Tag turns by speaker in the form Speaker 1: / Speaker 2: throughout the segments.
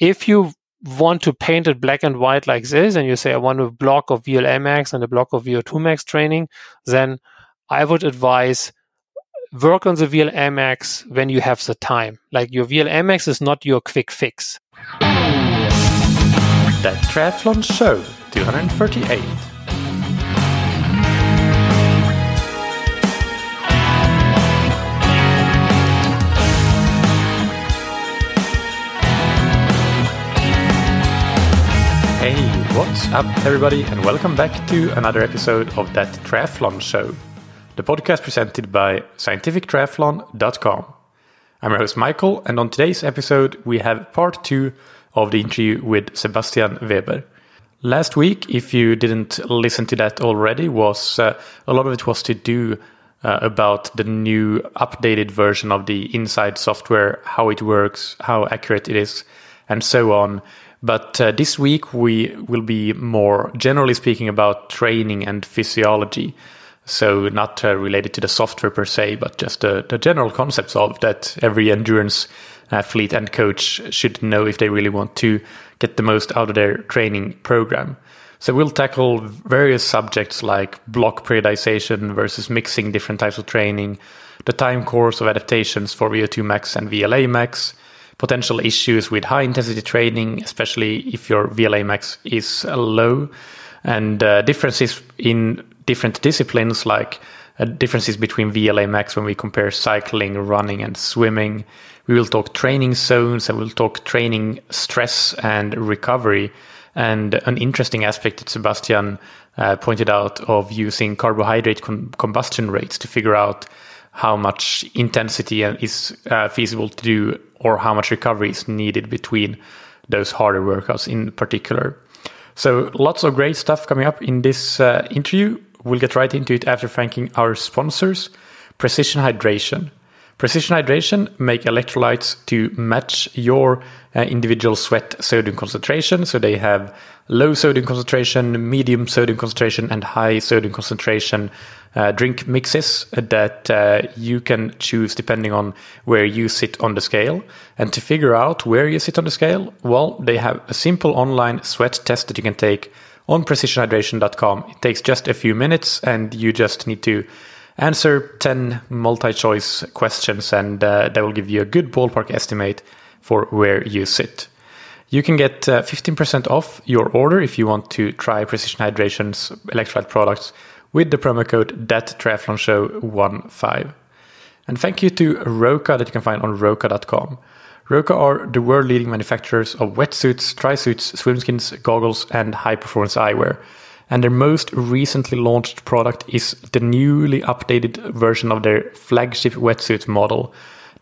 Speaker 1: if you want to paint it black and white like this, and you say, I want a block of VLA max and a block of VO2 max training, then I would advise work on the VLA max when you have the time. Like your VLA max is not your quick fix.
Speaker 2: The Triathlon Show 238. What's up, everybody, and welcome back to another episode of That Triathlon Show, the podcast presented by scientifictriathlon.com. I'm your host, Michael, and on today's episode, we have part two of the interview with Sebastian Weber. Last week, if you didn't listen to that already, was uh, a lot of it was to do uh, about the new updated version of the INSCYD software, how it works, how accurate it is, and so on. But uh, this week we will be more generally speaking about training and physiology. So not uh, related to the software per se, but just the, the general concepts of that every endurance athlete and coach should know if they really want to get the most out of their training program. So we'll tackle various subjects like block periodization versus mixing different types of training, the time course of adaptations for VO2 max and VLA max, potential issues with high intensity training, especially if your VLA max is low, and uh, differences in different disciplines like uh, differences between VLA max when we compare cycling, running, and swimming. We will talk training zones and we'll talk training stress and recovery. And an interesting aspect that Sebastian uh, pointed out of using carbohydrate com- combustion rates to figure out how much intensity is uh, feasible to do or how much recovery is needed between those harder workouts in particular. So lots of great stuff coming up in this uh, interview. We'll get right into it after thanking our sponsors, Precision Hydration. Precision Hydration make electrolytes to match your uh, individual sweat sodium concentration. So they have low sodium concentration, medium sodium concentration, and high sodium concentration uh, drink mixes that uh, you can choose depending on where you sit on the scale. And to figure out where you sit on the scale, well, they have a simple online sweat test that you can take on precisionhydration.com. It takes just a few minutes, and you just need to answer 10 multi choice questions, and uh, that will give you a good ballpark estimate for where you sit. You can get uh, 15% off your order if you want to try Precision Hydration's electrolyte products with the promo code ThatTriathlonShow15. And thank you to Roka that you can find on Roka.com. Roka are the world leading manufacturers of wetsuits, trisuits, swimskins, goggles, and high performance eyewear and their most recently launched product is the newly updated version of their flagship wetsuit model.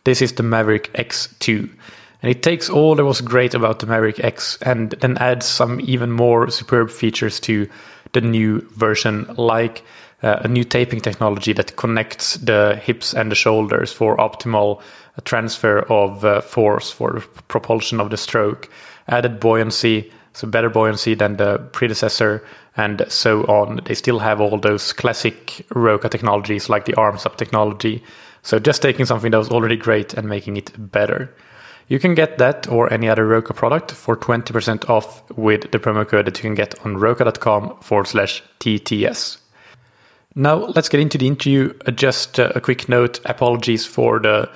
Speaker 2: This is the Maverick X2. And it takes all that was great about the Maverick X and then adds some even more superb features to the new version, like uh, a new taping technology that connects the hips and the shoulders for optimal transfer of uh, force for propulsion of the stroke, added buoyancy, so better buoyancy than the predecessor, and so on. They still have all those classic Roka technologies like the arms up technology. So just taking something that was already great and making it better. You can get that or any other Roka product for 20% off with the promo code that you can get on roka.com forward slash TTS. Now let's get into the interview. Uh, just uh, a quick note apologies for the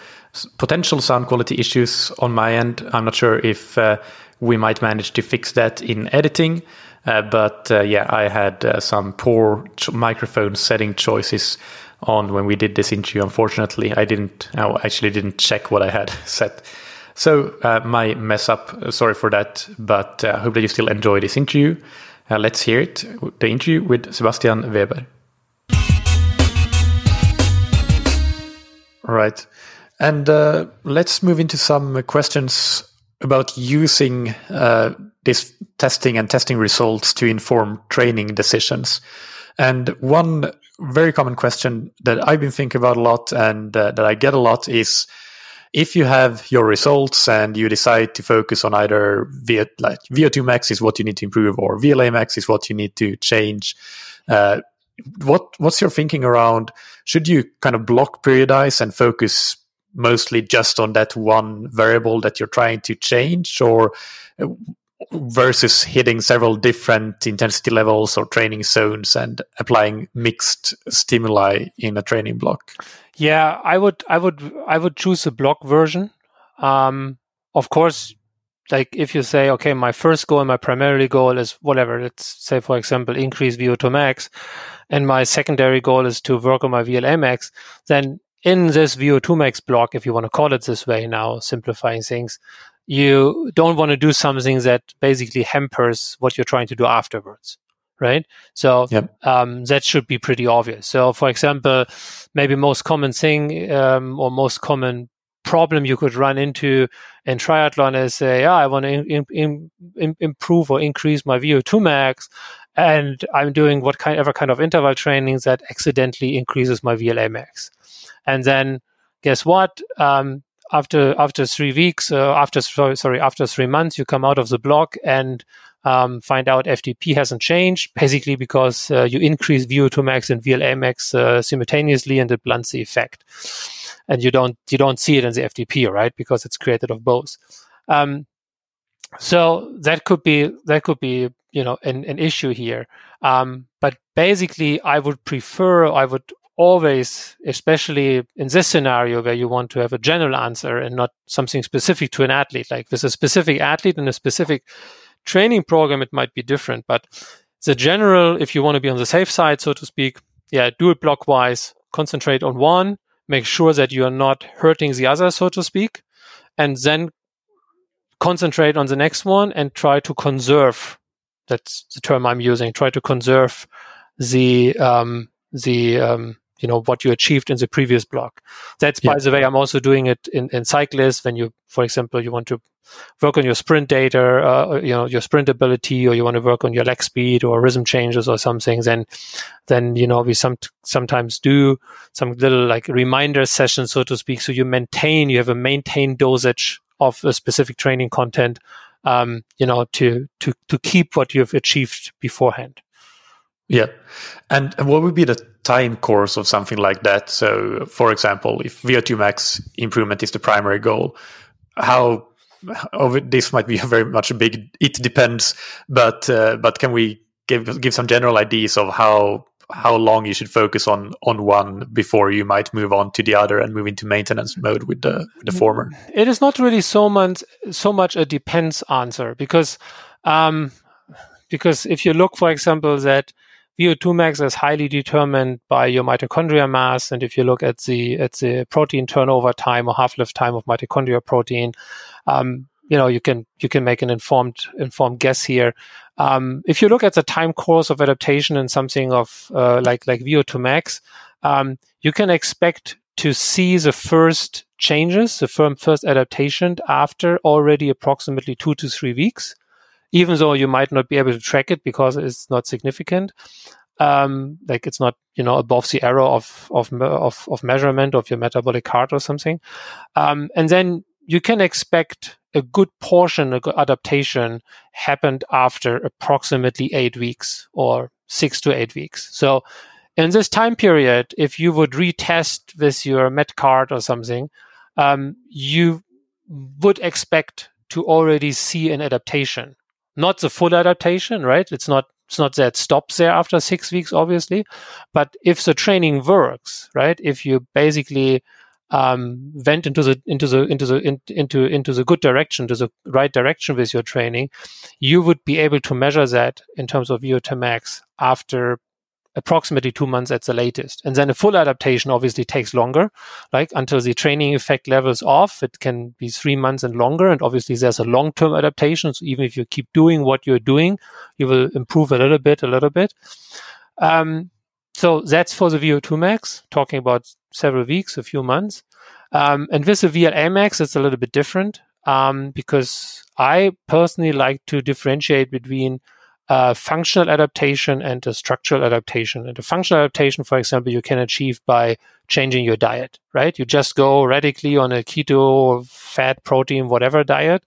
Speaker 2: potential sound quality issues on my end. I'm not sure if uh, we might manage to fix that in editing. Uh, but uh, yeah, I had uh, some poor ch- microphone setting choices on when we did this interview. Unfortunately, I didn't. I actually didn't check what I had set. So uh, my mess up. Uh, sorry for that. But I hope that you still enjoy this interview. let's hear it. The interview with Sebastian Weber. All right. And let's move into some questions about using uh, this testing and testing results to inform training decisions. And one very common question that I've been thinking about a lot and uh, that I get a lot is if you have your results and you decide to focus on either VO, like VO2 max is what you need to improve or VLA max is what you need to change. Uh, what what's your thinking around should you kind of block periodize and focus mostly just on that one variable that you're trying to change, or uh, versus hitting several different intensity levels or training zones and applying mixed stimuli in a training block?
Speaker 1: Yeah, I would, I would, I would choose a block version. Um, of course, like if you say, okay, my first goal, my primary goal is whatever. Let's say, for example, increase VO2 max, and my secondary goal is to work on my VLA max. Then in this VO2 max block, if you want to call it this way now, simplifying things, you don't want to do something that basically hampers what you're trying to do afterwards right? So yep. um, that should be pretty obvious. So, for example, maybe most common thing um, or most common problem you could run into in triathlon is say, yeah, I want to in, in, in, improve or increase my VO2 max, and I'm doing what kind ever kind of interval training that accidentally increases my VLA max, and then guess what? Um, after after three weeks, uh, after sorry, after three months, you come out of the block and um, find out FTP hasn't changed, basically because uh, you increase VO2 max and VLA max uh, simultaneously, and it blunts the effect. And you don't you don't see it in the FTP, right? Because it's created of both. Um, so that could be that could be you know an, an issue here. Um, but basically, I would prefer I would always, especially in this scenario where you want to have a general answer and not something specific to an athlete, like with a specific athlete and a specific training program, it might be different. But the general, if you want to be on the safe side, so to speak, yeah, do it blockwise, concentrate on one, make sure that you are not hurting the other, so to speak, and then concentrate on the next one and try to conserve. That's the term I'm using. Try to conserve the um, the um, you know what you achieved in the previous block. That's yeah. by the way, I'm also doing it in, in cyclists when you, for example, you want to work on your sprint data, uh, you know, your sprint ability, or you want to work on your leg speed or rhythm changes or something. Then, then you know we some sometimes do some little like reminder sessions, so to speak. So you maintain, you have a maintained dosage of a specific training content, um, you know, to to to keep what you've achieved beforehand.
Speaker 2: Yeah. And what would be the time course of something like that? So, for example, if VO2 max improvement is the primary goal, how this might be very much a big it depends but uh, but can we give give some general ideas of how how long you should focus on on one before you might move on to the other and move into maintenance mode with the with the former
Speaker 1: it is not really so much so much a depends answer because um because if you look for example that VO2 max is highly determined by your mitochondria mass. And if you look at the at the protein turnover time or half-life time of mitochondria protein, um, you know you can you can make an informed informed guess here. Um, if you look at the time course of adaptation in something of uh, like like VO2 max, um, you can expect to see the first changes, the firm first adaptation after already approximately two to three weeks even though you might not be able to track it because it's not significant. Um, like it's not, you know, above the error of, of, of, of measurement of your metabolic cart or something. Um, and then you can expect a good portion of adaptation happened after approximately eight weeks or six to eight weeks. So in this time period, if you would retest with your met cart or something, um, you would expect to already see an adaptation not the full adaptation, right? It's not it's not that stops there after six weeks, obviously, but if the training works, right? If you basically um, went into the into the into the in, into into the good direction, to the right direction with your training, you would be able to measure that in terms of VO2 max after approximately two months at the latest. And then a full adaptation obviously takes longer, like until the training effect levels off. It can be three months and longer. And obviously there's a long term adaptation. So even if you keep doing what you're doing, you will improve a little bit, a little bit. Um, so that's for the VO2 max, talking about several weeks, a few months. Um, and with the VLA max, it's a little bit different um, because I personally like to differentiate between functional adaptation and a structural adaptation. And the functional adaptation, for example, you can achieve by changing your diet, right? You just go radically on a keto, fat, protein, whatever diet,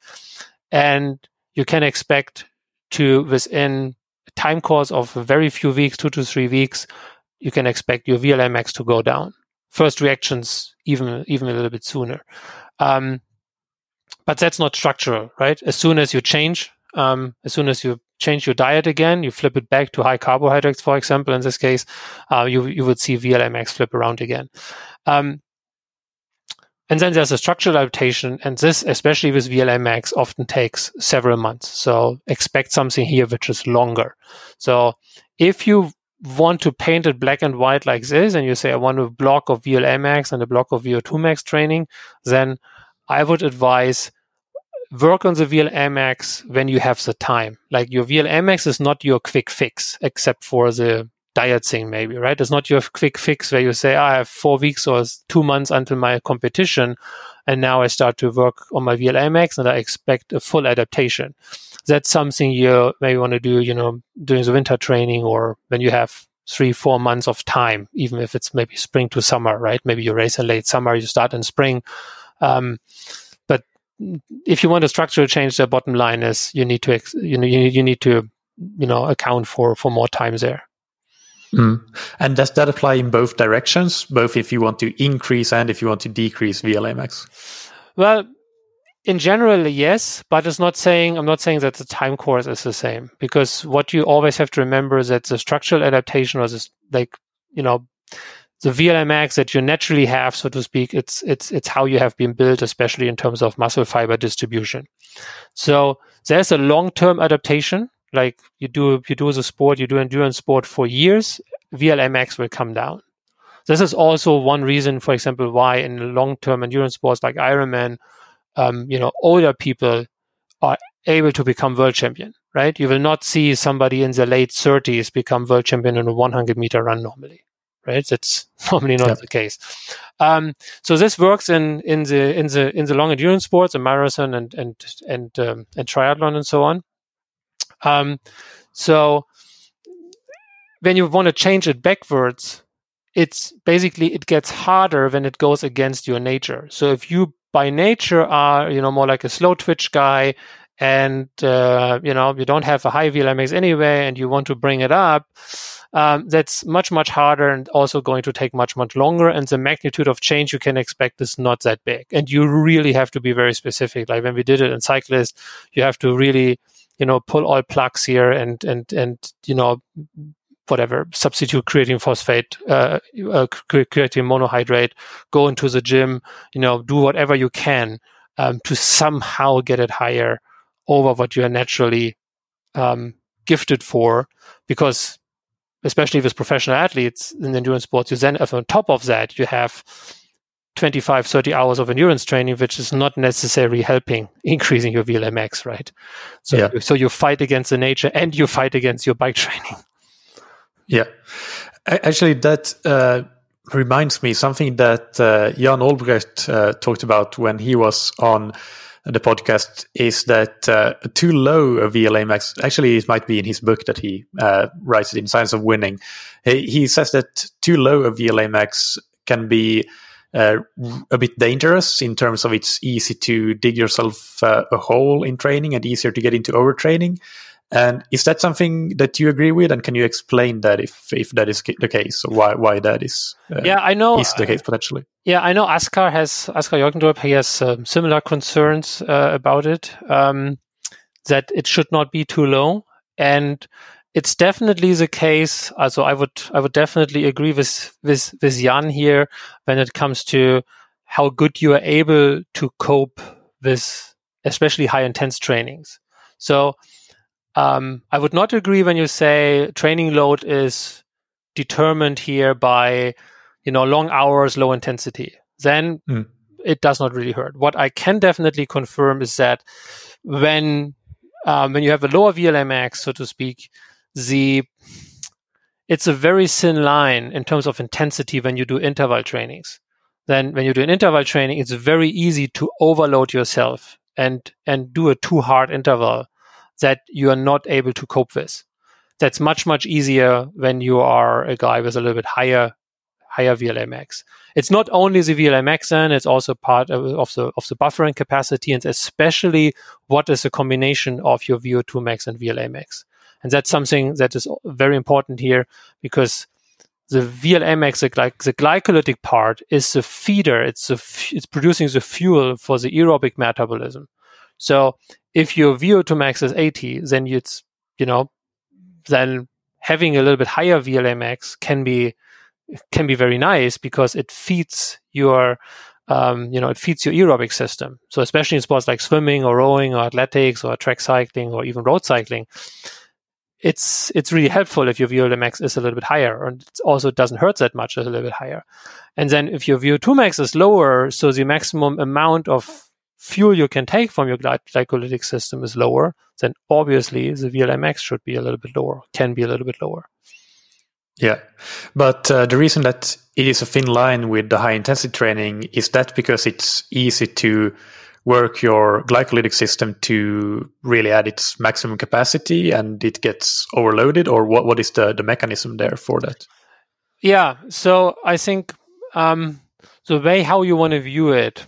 Speaker 1: and you can expect to, within a time course of very few weeks, two to three weeks, you can expect your VLA max to go down first reactions even even a little bit sooner. Um, but that's not structural, right? As soon as you change, um, as soon as you change your diet again, you flip it back to high carbohydrates, for example, in this case, uh, you you would see VLA max flip around again. Um, and then there's a structural adaptation, and this, especially with VLA max, often takes several months. So expect something here which is longer. So if you want to paint it black and white like this, and you say, I want a block of VLA max and a block of VO2 max training, then I would advise work on the VLA max when you have the time. Like your VLA max is not your quick fix, except for the diet thing, maybe, right? It's not your quick fix where you say, I have four weeks or two months until my competition. And now I start to work on my VLA max and I expect a full adaptation. That's something you maybe want to do, you know, during the winter training or when you have three, four months of time, even if it's maybe spring to summer, right? Maybe you race in late summer, you start in spring. Um, if you want a structural change, the bottom line is you need to, you know, you, you need to, you know, account for for more time there.
Speaker 2: Mm. And does that apply in both directions, both if you want to increase and if you want to decrease VLA max?
Speaker 1: Well, in general, yes, but it's not saying I'm not saying that the time course is the same because what you always have to remember is that the structural adaptation or this like you know the VLA max that you naturally have, so to speak, it's it's it's how you have been built, especially in terms of muscle fiber distribution. So there's a long-term adaptation like you do you do the sport, you do endurance sport for years, VLA max will come down. This is also one reason, for example, why in long-term endurance sports like Ironman, um, you know, older people are able to become world champion. Right? You will not see somebody in the late 30s become world champion in a 100 meter run normally. Right? That's normally not the case. Um, so this works in in the in the in the long endurance sports, a marathon and and and um, and triathlon and so on. Um, so when you want to change it backwards, it's basically it gets harder when it goes against your nature. So if you by nature are you know more like a slow twitch guy and uh, you know you don't have a high VLA max anyway, and you want to bring it up, um, that's much much harder and also going to take much much longer. And the magnitude of change you can expect is not that big. And you really have to be very specific. Like when we did it in cyclist, you have to really you know pull all plugs here and and and you know whatever substitute creatine phosphate uh, uh, creatine monohydrate go into the gym you know do whatever you can um, to somehow get it higher over what you are naturally um, gifted for because especially with professional athletes in endurance sports you then on top of that you have 25, 30 hours of endurance training, which is not necessarily helping increasing your VLA max, right? So, yeah. so you fight against the nature and you fight against your bike training.
Speaker 2: Yeah. Actually, that uh, reminds me something that uh, Jan Olbrecht uh, talked about when he was on the podcast is that uh, too low a VLA VLMX, actually, it might be in his book that he uh, writes it in Science of Winning. He, he says that too low a VLA VLMX can be uh, a bit dangerous in terms of it's easy to dig yourself uh, a hole in training and easier to get into overtraining. And is that something that you agree with? And can you explain that if if that is the case, or why why that is?
Speaker 1: Uh, yeah, I know
Speaker 2: is the case potentially.
Speaker 1: Yeah, I know. Asker has Asker Jeukendrup. He has um, similar concerns uh, about it. Um, that it should not be too low, and it's definitely the case. Also, I would I would definitely agree with with with Jan here when it comes to how good you are able to cope with especially high intense trainings. So um, I would not agree when you say training load is determined here by you know long hours, low intensity. Then mm. it does not really hurt. What I can definitely confirm is that when um, when you have a lower VLA max, so to speak, the it's a very thin line in terms of intensity when you do interval trainings. Then when you do an interval training, it's very easy to overload yourself and and do a too hard interval that you are not able to cope with. That's much, much easier when you are a guy with a little bit higher higher VLA max. It's not only the VLA max then, it's also part of, of, the of the buffering capacity and especially what is the combination of your VO2 max and VLA max. And that's something that is very important here because the VLA max, the, the glycolytic part, is the feeder. It's the f- it's producing the fuel for the aerobic metabolism. So if your VO2 max is 80, then it's you know then having a little bit higher VLA max can be can be very nice because it feeds your um, you know it feeds your aerobic system. So especially in sports like swimming or rowing or athletics or track cycling or even road cycling, it's it's really helpful if your VO2 max is a little bit higher, and it also doesn't hurt that much a little bit higher. And then if your VO2 max is lower, so the maximum amount of fuel you can take from your glycolytic system is lower, then obviously the VLA max should be a little bit lower, can be a little bit lower.
Speaker 2: Yeah, but uh, the reason that it is a thin line with the high intensity training is that because it's easy to work your glycolytic system to really add its maximum capacity and it gets overloaded or what, what is the, the mechanism there for that?
Speaker 1: Yeah. So i think um, the way how you want to view it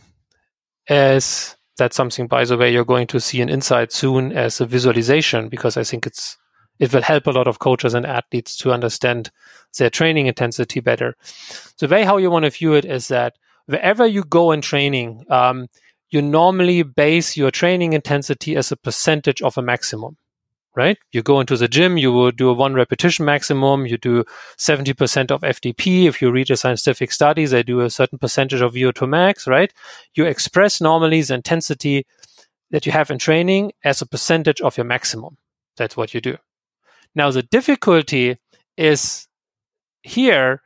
Speaker 1: is that's something by the way you're going to see an INSCYD soon as a visualization because i think it's it will help a lot of coaches and athletes to understand their training intensity better. The way how you want to view it is that wherever you go in training um, you normally base your training intensity as a percentage of a maximum, right? You go into the gym, you will do a one repetition maximum, you do 70% of FTP. If you read a scientific studies, they do a certain percentage of VO2 max, right? You express normally the intensity that you have in training as a percentage of your maximum. That's what you do. Now, the difficulty is here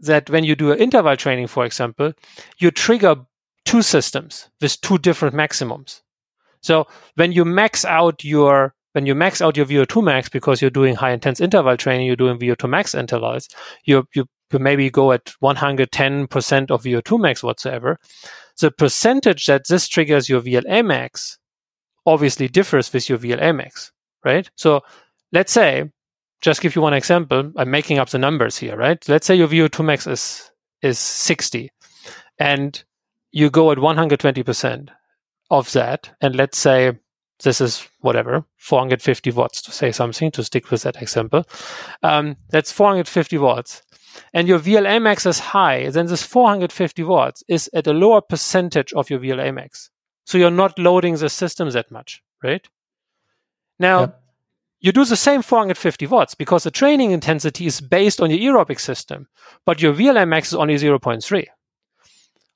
Speaker 1: that when you do interval training, for example, you trigger two systems with two different maximums. So when you max out your when you max out your VO2 max because you're doing high intense interval training, you're doing VO2 max intervals, you you, maybe go at 110% of VO2 max whatsoever. The percentage that this triggers your VLA max obviously differs with your VLA max, right? So let's say, just give you one example, I'm making up the numbers here, right? Let's say your VO2 max is is 60 and you go at 120% of that, and let's say this is whatever 450 watts to say something to stick with that example. Um, that's 450 watts, and your VLA max is high. Then this 450 watts is at a lower percentage of your VLA max, so you're not loading the system that much, right? Now. You do the same 450 watts because the training intensity is based on your aerobic system, but your VLA max is only 0.3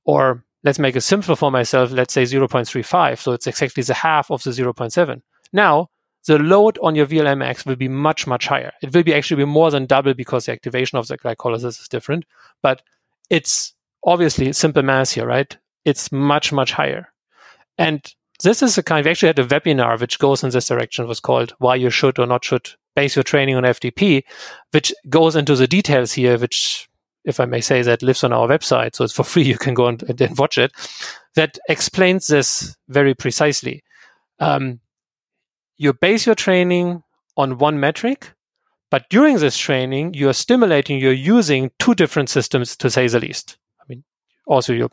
Speaker 1: or let's make it simple for myself, let's say 0.35. So it's exactly the half of the 0.7. Now, the load on your VLA max will be much, much higher. It will be actually be more than double because the activation of the glycolysis is different. But it's obviously simple math here, right? It's much, much higher. And this is a kind, we actually had a webinar which goes in this direction, it was called Why You Should or Not Should Base Your Training on FTP, which goes into the details here, which if I may say that, lives on our website. So it's for free. You can go and, and watch it. That explains this very precisely. Um, you base your training on one metric, but during this training, you're stimulating, you're using two different systems to say the least. I mean, also you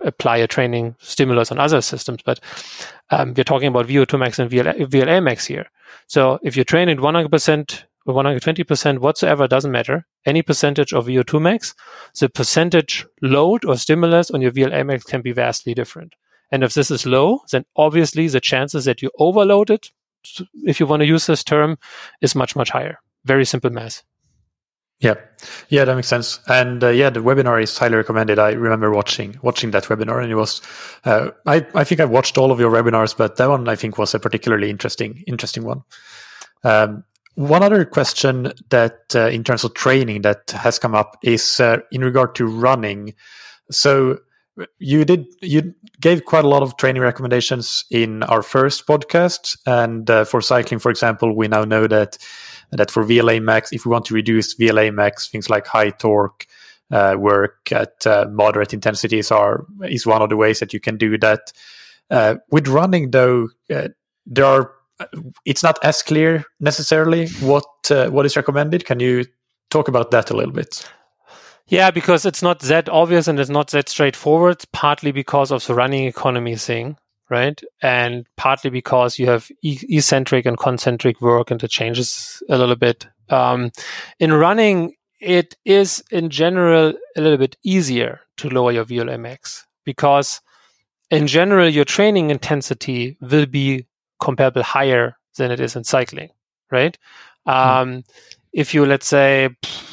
Speaker 1: apply a training stimulus on other systems, but um, we're talking about VO2 max and VLA, VLA max here. So if you train at 100% 120% whatsoever doesn't matter. Any percentage of VO2 max, the percentage load or stimulus on your VLA max can be vastly different. And if this is low, then obviously the chances that you overload it, if you want to use this term, is much, much higher. Very simple math.
Speaker 2: Yeah, yeah, that makes sense. And uh, yeah, the webinar is highly recommended. I remember watching watching that webinar, and it was. Uh, I I think I watched all of your webinars, but that one I think was a particularly interesting interesting one. Um, one other question that, uh, in terms of training, that has come up is uh, in regard to running. So you did you gave quite a lot of training recommendations in our first podcast, and uh, for cycling, for example, we now know that that for VLA max, if we want to reduce VLA max, things like high torque. Uh, work at uh, moderate intensities are is one of the ways that you can do that. Uh, with running, though, there are it's not as clear necessarily what uh, what is recommended. Can you talk about that a little bit?
Speaker 1: Yeah, because it's not that obvious and it's not that straightforward. Partly because of the running economy thing, right? And partly because you have eccentric and concentric work, and it changes a little bit. Um, in running, it is in general a little bit easier to lower your VLA max because in general your training intensity will be comparable higher than it is in cycling, right? Mm. Um, if you let's say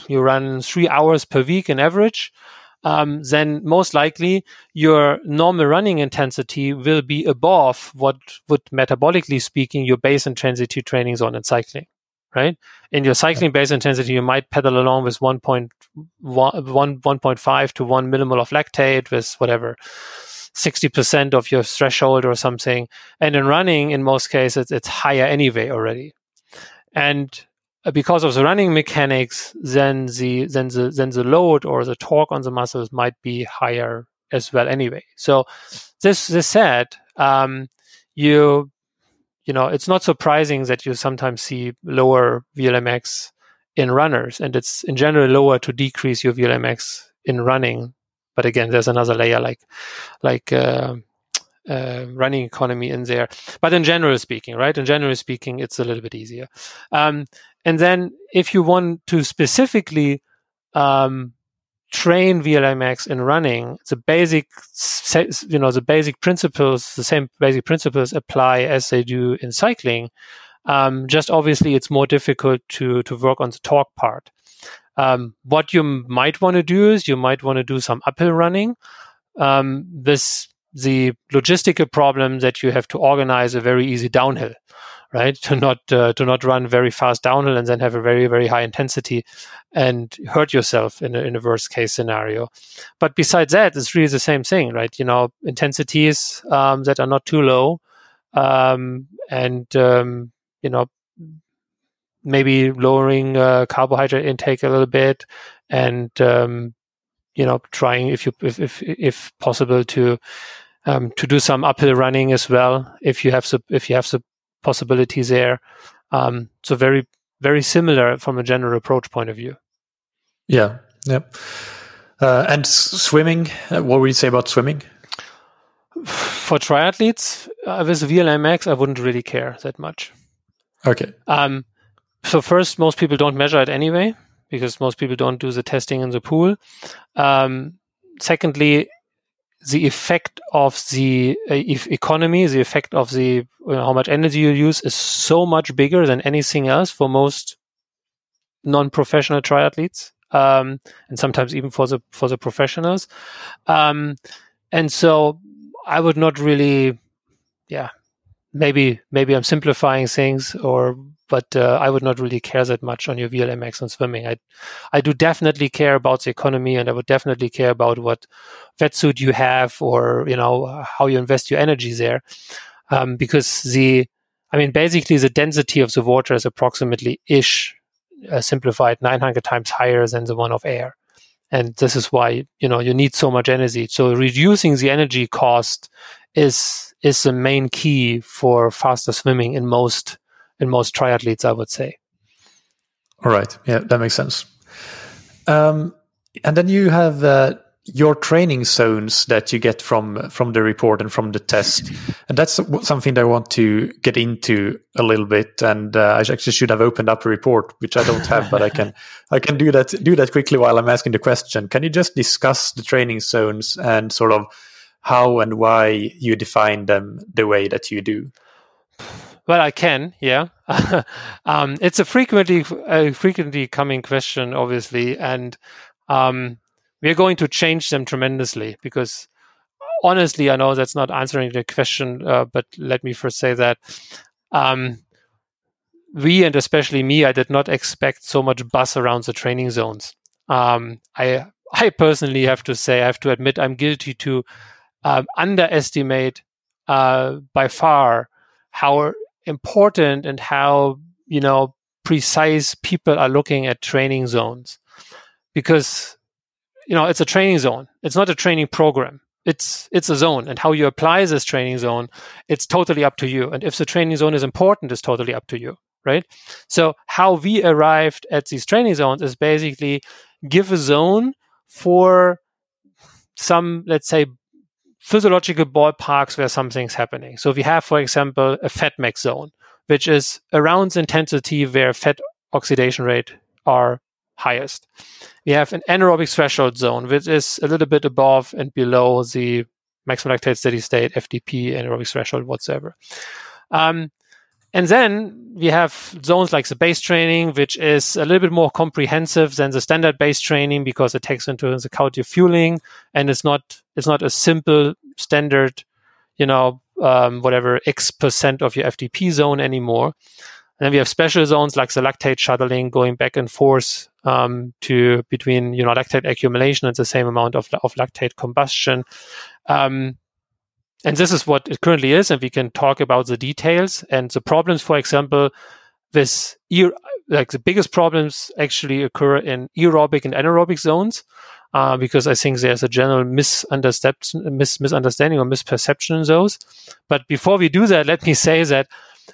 Speaker 1: you run three hours per week in average, um, then most likely your normal running intensity will be above what would metabolically speaking your base intensity training zone in cycling right? In your cycling base intensity, you might pedal along with 1.1, 1.5 to 1 millimole of lactate with whatever, 60% of your threshold or something. And in running, in most cases, it's higher anyway already. And uh, because of the running mechanics, then the, then the, then the load or the torque on the muscles might be higher as well anyway. So this, this said, um, you you know, it's not surprising that you sometimes see lower VLA max in runners, and it's in general lower to decrease your VLA max in running. But again, there's another layer like like uh, uh, running economy in there. But in general speaking, right? In general speaking, it's a little bit easier. Um, and then if you want to specifically um, train VLA max in running, the basic, you know, the basic principles, the same basic principles apply as they do in cycling. Um, just obviously, it's more difficult to to work on the torque part. Um, what you might want to do is you might want to do some uphill running. Um, this the logistical problem that you have to organize a very easy downhill right? To not uh, to not run very fast downhill and then have a very very high intensity and hurt yourself in a, in a worst case scenario. But besides that, it's really the same thing, right? You know, intensities um, that are not too low, um, and um, you know, maybe lowering uh, carbohydrate intake a little bit, and um, you know, trying if you if if, if possible to um, to do some uphill running as well if you have the if you have the possibilities there. Um, so very, very similar from a general approach point of view.
Speaker 2: Yeah. Yep. Uh, and swimming, uh, what would you say about swimming?
Speaker 1: For triathletes, uh, with VLA max, I wouldn't really care that much.
Speaker 2: Okay.
Speaker 1: Um, so first, most people don't measure it anyway because most people don't do the testing in the pool. Um, secondly, the effect of the uh, economy, the effect of the how much energy you use is so much bigger than anything else for most non-professional triathletes, um, and sometimes even for the for the professionals. Um, and so I would not really, yeah, maybe maybe I'm simplifying things, or but uh, I would not really care that much on your VLA max on swimming. I, I do definitely care about the economy, and I would definitely care about what wetsuit you have, or you know how you invest your energy there, um, because the, I mean, basically the density of the water is approximately ish, uh, simplified, 900 times higher than the one of air, and this is why you know you need so much energy. So reducing the energy cost is is the main key for faster swimming in most in most triathletes, I would say.
Speaker 2: All right. Yeah, that makes sense. Um, and then you have uh, your training zones that you get from from the report and from the test, and that's something that I want to get into a little bit. And uh, I actually should have opened up a report, which I don't have, but I can I can do that do that quickly while I'm asking the question. Can you just discuss the training zones and sort of how and why you define them the way that you do?
Speaker 1: Well, I can, yeah. um, it's a frequently a frequently coming question, obviously, and um, we're going to change them tremendously because honestly, I know that's not answering the question, uh, but let me first say that um, we and especially me, I did not expect so much buzz around the training zones. Um, I I personally have to say, I have to admit, I'm guilty to um, underestimate uh, by far how important and how you know precise people are looking at training zones. Because you know it's a training zone. It's not a training program. It's it's a zone. And how you apply this training zone it's totally up to you. And if the training zone is important it's totally up to you right? So how we arrived at these training zones is basically give a zone for some let's say physiological ballparks where something's happening. So we have, for example, a fat max zone, which is around the intensity where fat oxidation rate are highest. We have an anaerobic threshold zone, which is a little bit above and below the maximum lactate steady state, FTP, anaerobic threshold, whatsoever. Um, and then we have zones like the base training, which is a little bit more comprehensive than the standard base training because it takes into account your fueling and it's not it's not a simple standard, you know, um, whatever X percent of your FTP zone anymore. And then we have special zones like the lactate shuttling going back and forth um, to between you know lactate accumulation and the same amount of, of lactate combustion. Um, and this is what it currently is, and we can talk about the details and the problems. For example, this like the biggest problems actually occur in aerobic and anaerobic zones, uh, because I think there's a general misunderstanding, mis- misunderstanding or misperception in those. But before we do that, let me say that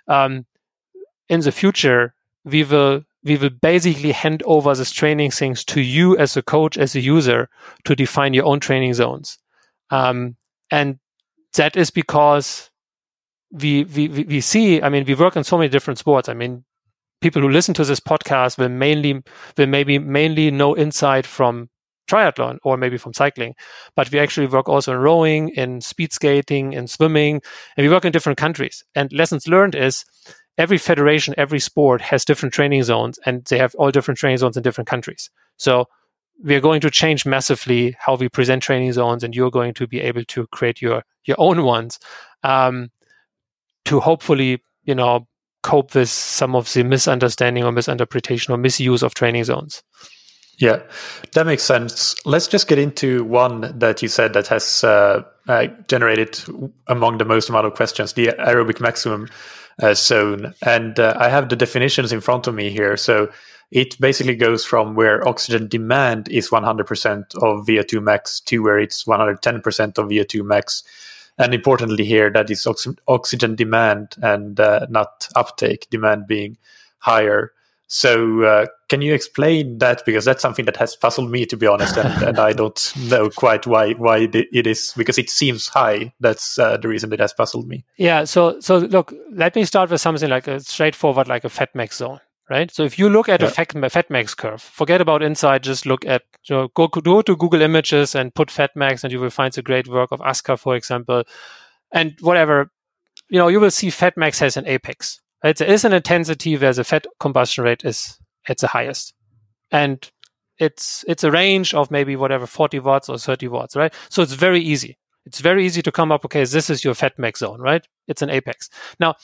Speaker 1: um, in the future we will we will basically hand over these training things to you as a coach, as a user, to define your own training zones. Um, and that is because we, we, we see, I mean, we work in so many different sports. I mean, people who listen to this podcast will mainly, will maybe mainly know INSCYD from triathlon or maybe from cycling. But we actually work also in rowing, in speed skating, in swimming, and we work in different countries. And lessons learned is every federation, every sport has different training zones and they have all different training zones in different countries. So we are going to change massively how we present training zones and you're going to be able to create your your own ones um, to hopefully you know cope with some of the misunderstanding or misinterpretation or misuse of training zones.
Speaker 2: Yeah that makes sense. Let's just get into one that you said that has uh, uh, generated among the most amount of questions the aerobic maximum uh, zone. And uh, i have the definitions in front of me here. So it basically goes from where oxygen demand is 100% of VO2 max to where it's 110% of VO2 max. And importantly, here that is ox- oxygen demand and uh, not uptake, demand being higher. So, uh, can you explain that? Because that's something that has puzzled me, to be honest, and, and I don't know quite why why it is. Because it seems high. That's uh, the reason it has puzzled me.
Speaker 1: Yeah. So, so look, let me start with something like a straightforward, like a fat max zone right? So if you look at yeah. a fat, fatmax curve, forget about INSCYD, just look at, you know, go, go to Google Images and put fatmax and you will find the great work of Asker, for example, and whatever, you know, you will see fatmax has an apex. Right? There is an intensity where the fat combustion rate is at the highest. And it's it's a range of maybe whatever 40 watts or 30 watts, right? So it's very easy. It's very easy to come up, okay, this is your fatmax zone, right? It's an apex. Now,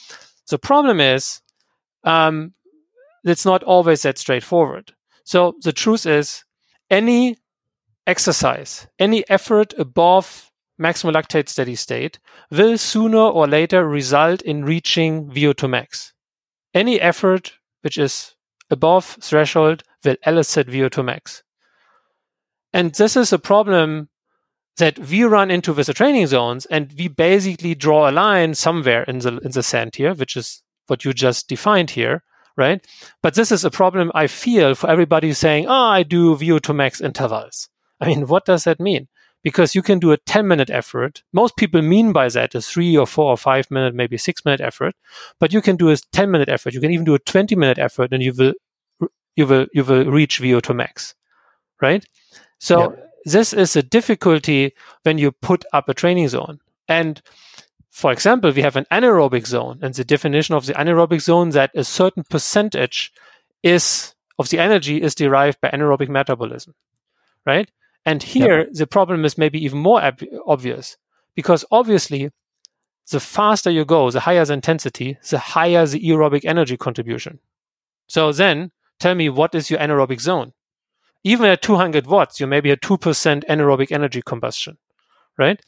Speaker 1: the problem is um, it's not always that straightforward. So the truth is, any exercise, any effort above maximum lactate steady state will sooner or later result in reaching VO2 max. Any effort which is above threshold will elicit VO2 max. And this is a problem that we run into with the training zones, and we basically draw a line somewhere in the in the sand here, which is what you just defined here, right? But this is a problem I feel for everybody saying, oh, I do VO2 max intervals. I mean, what does that mean? Because you can do a 10 minute effort. Most people mean by that a three or four or five minute, maybe six minute effort. But you can do a 10 minute effort. You can even do a 20 minute effort and you will, you will, you will reach VO2 max, right? So this is a difficulty when you put up a training zone. And for example, we have an anaerobic zone, and the definition of the anaerobic zone that a certain percentage is of the energy is derived by anaerobic metabolism, right? And here yep. the problem is maybe even more ob- obvious because obviously the faster you go, the higher the intensity, the higher the aerobic energy contribution. So then tell me what is your anaerobic zone? Even at 200 watts, you maybe at 2% anaerobic energy combustion, right?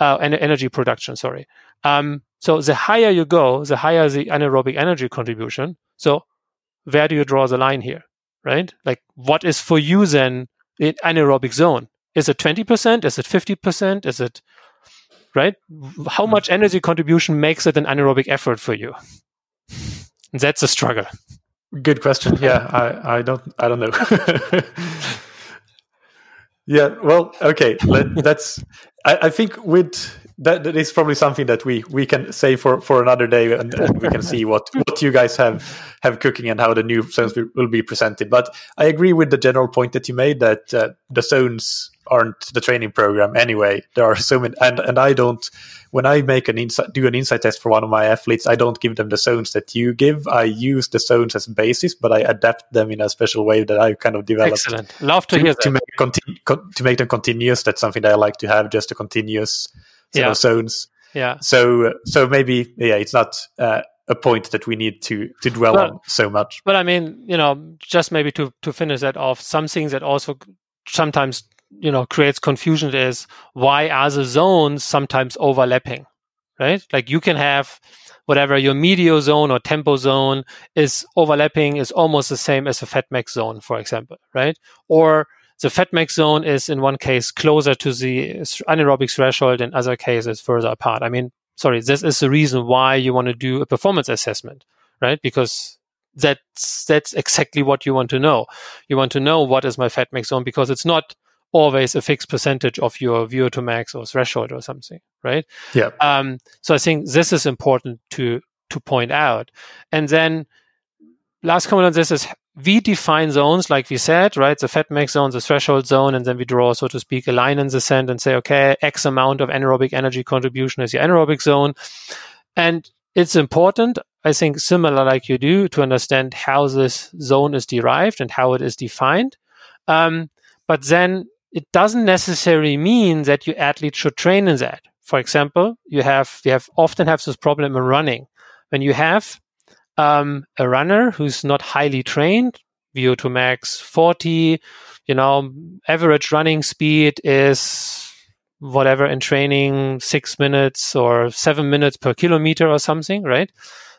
Speaker 1: Uh, energy production, sorry. Um, so the higher you go, the higher the anaerobic energy contribution. So where do you draw the line here, right? Like what is for you then the anaerobic zone? Is it 20%? Is it 50%? Is it, right? How hmm. much energy contribution makes it an anaerobic effort for you? That's a struggle.
Speaker 2: Good question. Yeah, I, I don't I don't know. Yeah, well, okay. Let, that's. I, I, think with that, that is probably something that we we can say for for another day, and, and we can see what what you guys have have cooking and how the new zones will, be presented. But I agree with the general point that you made that uh, the zones aren't the training program anyway. There are so many, and and I don't. When I make an INSCYD, do an INSCYD test for one of my athletes, I don't give them the zones that you give. I use the zones as basis, but I adapt them in a special way that I kind of developed.
Speaker 1: Excellent, love to,
Speaker 2: to
Speaker 1: hear
Speaker 2: to
Speaker 1: that.
Speaker 2: make con- to make them continuous. That's something that I like to have, just a continuous set
Speaker 1: Yeah.
Speaker 2: of zones.
Speaker 1: Yeah,
Speaker 2: So so maybe yeah, it's not uh, a point that we need to to dwell
Speaker 1: Well,
Speaker 2: on so much.
Speaker 1: but I mean, you know, just maybe to to finish that off, some things that also sometimes you know creates confusion is why are the zones sometimes overlapping, right? Like you can have whatever your medio zone or tempo zone is overlapping is almost the same as a fatmax zone, for example, right? Or the fatmax zone is in one case closer to the anaerobic threshold, in other cases further apart. I mean, sorry, this is the reason why you want to do a performance assessment, right? Because that's that's exactly what you want to know. You want to know what is my fatmax zone because it's not always a fixed percentage of your VO2 max or threshold or something, right?
Speaker 2: Yeah.
Speaker 1: Um, so I think this is important to to point out. And then last comment on this is we define zones like we said, right? The fat max zone, the threshold zone, and then we draw, so to speak, a line in the sand and say, okay, X amount of anaerobic energy contribution is your anaerobic zone. And it's important, I think, similar like you do, to understand how this zone is derived and how it is defined. Um, but then it doesn't necessarily mean that your athlete should train in that. For example, you have you have often have this problem in running when you have um, a runner who's not highly trained, VO2 max 40, you know, average running speed is whatever in training, six minutes or seven minutes per kilometer or something, right?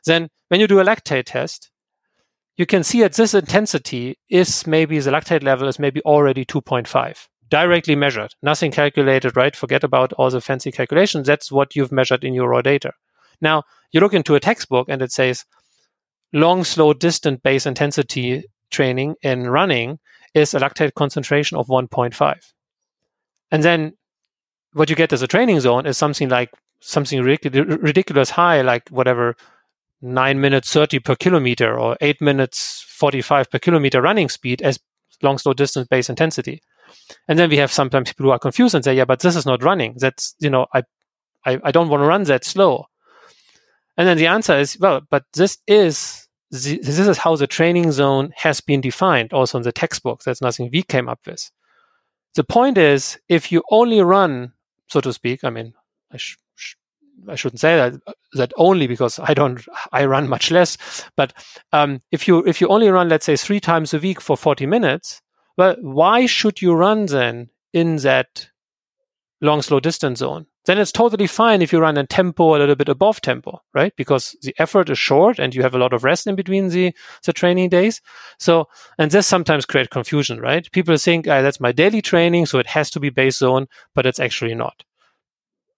Speaker 1: Then when you do a lactate test, you can see at this intensity is maybe the lactate level is maybe already 2.5 directly measured, nothing calculated, right? Forget about all the fancy calculations. That's what you've measured in your raw data. Now you look into a textbook and it says long, slow, distant base intensity training in running is a lactate concentration of 1.5. And then what you get as a training zone is something like something ridiculous, high, like whatever, nine minutes 30 per kilometer or eight minutes 45 per kilometer running speed as long, slow, distance base intensity. And then we have sometimes people who are confused and say, yeah, but this is not running. That's, you know, I, I, I don't want to run that slow. And then the answer is, well, but this is the, this is how the training zone has been defined, also in the textbooks. That's nothing we came up with. The point is, if you only run, so to speak, I mean, I, sh- sh- I shouldn't say that that only because I don't I run much less. But um, if you if you only run, let's say, three times a week for forty minutes, well, why should you run then in that long slow distance zone? then it's totally fine if you run in tempo a little bit above tempo, right? Because the effort is short and you have a lot of rest in between the, the training days. So, and this sometimes create confusion, right? People think ah, that's my daily training, so it has to be base zone, but it's actually not.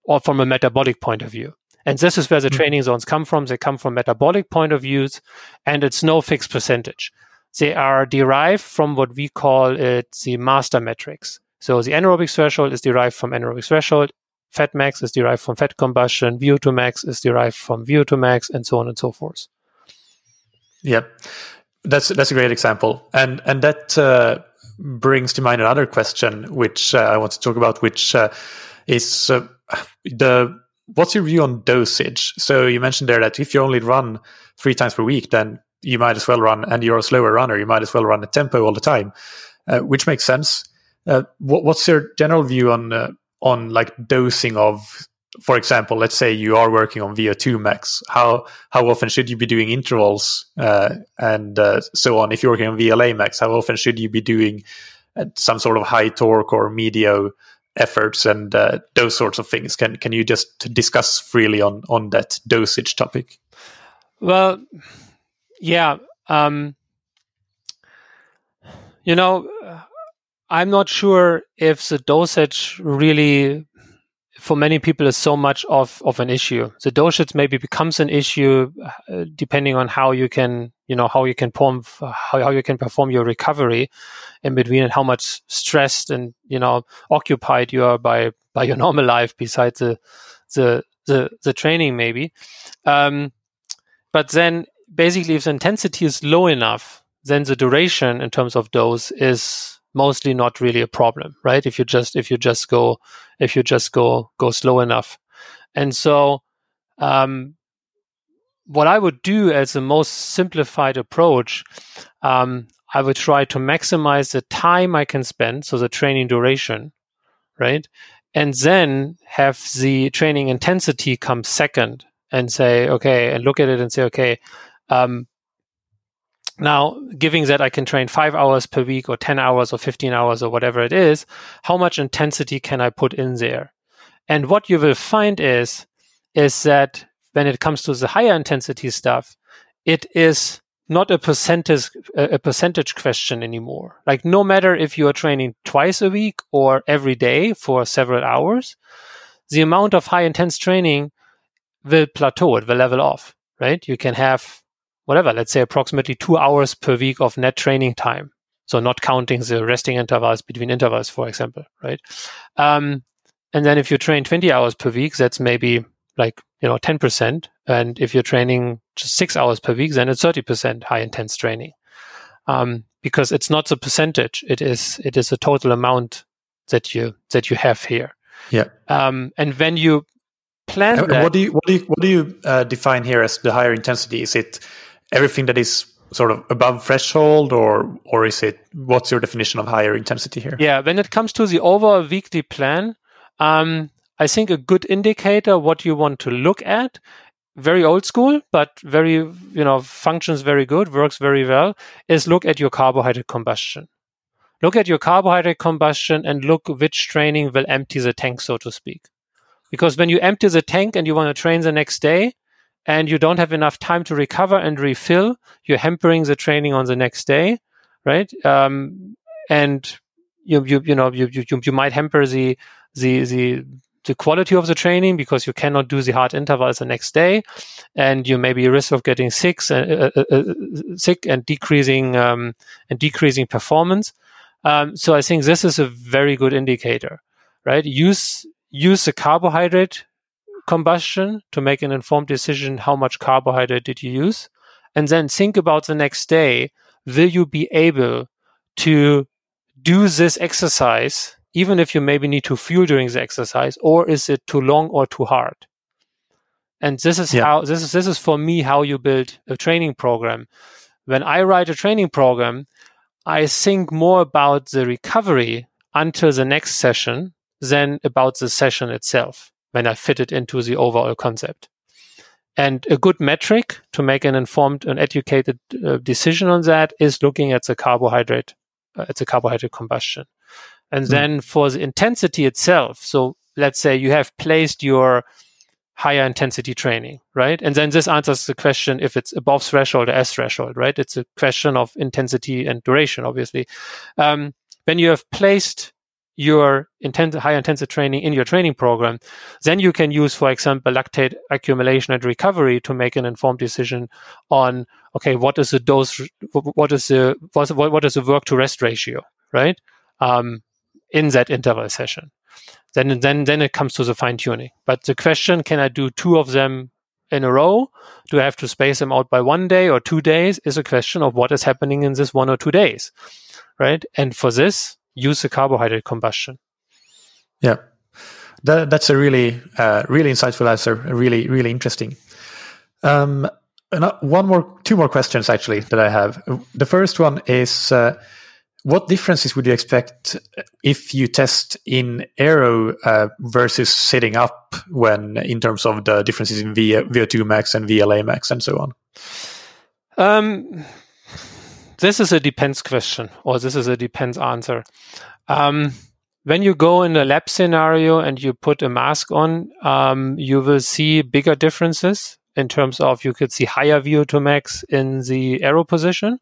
Speaker 1: Or from a metabolic point of view. And this is where the
Speaker 2: Mhm.
Speaker 1: training zones come from. They come from metabolic point of views, and it's no fixed percentage. They are derived from what we call it the master metrics. So the anaerobic threshold is derived from anaerobic threshold, fat max is derived from fat combustion, VO2 max is derived from VO2 max, and so on and so forth.
Speaker 2: Yep, that's that's a great example, and and that uh, brings to mind another question which uh, I want to talk about, which uh, is uh, the what's your view on dosage? So you mentioned there that if you only run three times per week, then you might as well run, and you're a slower runner, you might as well run a tempo all the time, uh, which makes sense. Uh, what, what's your general view on uh, on like dosing of for example, let's say you are working on VO2 max, how how often should you be doing intervals uh, and uh, so on? If you're working on VLA max, how often should you be doing uh, some sort of high torque or medio efforts and those sorts of things? Can can you just discuss freely on on that dosage topic?
Speaker 1: Well, yeah. Um, you know, I'm not sure if the dosage really, for many people, is so much of, of an issue. The dosage maybe becomes an issue uh, depending on how you can, you know, how you can perform, how, how you can perform your recovery in between and how much stressed and, you know, occupied you are by, by your normal life besides the, the the the training maybe. Um, but then basically, if the intensity is low enough, then the duration in terms of dose is mostly not really a problem, right? If you just if you just go if you just go go slow enough, and so um, what I would do as the most simplified approach, um, I would try to maximize the time I can spend, so the training duration, right? And then have the training intensity come second and say, okay, and look at it and say, okay, um, now, giving that I can train five hours per week or 10 hours or 15 hours or whatever it is, how much intensity can I put in there? And what you will find is, is that when it comes to the higher intensity stuff, it is not a percentage a percentage question anymore. Like no matter if you are training twice a week or every day for several hours, the amount of high intense training will plateau, it will level off, right? You can have whatever, let's say approximately two hours per week of net training time. So not counting the resting intervals between intervals, for example, right? Um, and then if you train 20 hours per week, that's maybe like, you know, 10%. And if you're training just six hours per week, then it's 30% high intense training. Um, because it's not the percentage. It is, it is a total amount that you, that you have here.
Speaker 2: Yeah.
Speaker 1: Um, and when you plan that,
Speaker 2: what do you, what do you, what do you uh, define here as the higher intensity? Is it everything that is sort of above threshold or or is it what's your definition of higher intensity here?
Speaker 1: Yeah when it comes to the overall weekly plan um, i think a good indicator what you want to look at very old school but very you know functions very good works very well is look at your carbohydrate combustion. Look at your carbohydrate combustion and look which training will empty the tank so to speak. Because when you empty the tank and you want to train the next day and you don't have enough time to recover and refill, you're hampering the training on the next day, right? Um, and you, you, you know, you, you, you might hamper the, the, the, the quality of the training because you cannot do the hard intervals the next day, and you may be risk of getting sick, uh, uh, uh, sick and decreasing um, and decreasing performance. Um, so I think this is a very good indicator, right? Use use the carbohydrate combustion to make an informed decision how much carbohydrate did you use? And then think about the next day. Will you be able to do this exercise even if you maybe need to fuel during the exercise or is it too long or too hard? And this is yeah. how this is this is for me how you build a training program. When i write a training program i think more about the recovery until the next session than about the session itself when I fit it into the overall concept. And a good metric to make an informed and educated uh, decision on that is looking at the carbohydrate, uh, at the carbohydrate combustion. And mm. then for the intensity itself, so let's say you have placed your higher intensity training, right? And then this answers the question if it's above threshold or S threshold, right? It's a question of intensity and duration, obviously. Um, when you have placed your high intensive training in your training program, then you can use, for example, lactate accumulation and recovery to make an informed decision on, okay, what is the dose, what is the, what, what is the work to rest ratio, right? Um, in that interval session. Then, then, then it comes to the fine tuning. But the question, can I do two of them in a row? Do I have to space them out by one day or two days? Is a question of what is happening in this one or two days, right? And for this, use the carbohydrate combustion.
Speaker 2: Yeah, that, that's a really, uh, really insightful answer. Really, really interesting. Um, uh, one more, two more questions actually that I have. The first one is, uh, what differences would you expect if you test in aero uh, versus sitting up when in terms of the differences in VO2 max and VLA max and so on?
Speaker 1: Um, this is a depends question, or this is a depends answer. Um, when you go in a lab scenario and you put a mask on, um, you will see bigger differences in terms of you could see higher VO2 max in the aero position,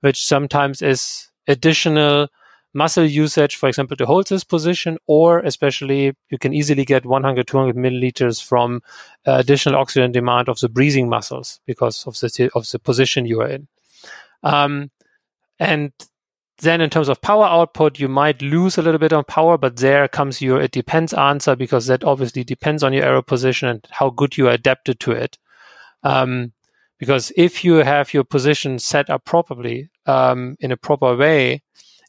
Speaker 1: which sometimes is additional muscle usage, for example, to hold this position, or especially you can easily get 100, 200 milliliters from uh, additional oxygen demand of the breathing muscles because of the, of the position you are in. Um, and then in terms of power output, you might lose a little bit on power, but there comes your it depends answer because that obviously depends on your aero position and how good you are adapted to it. Um, because if you have your position set up properly um, in a proper way,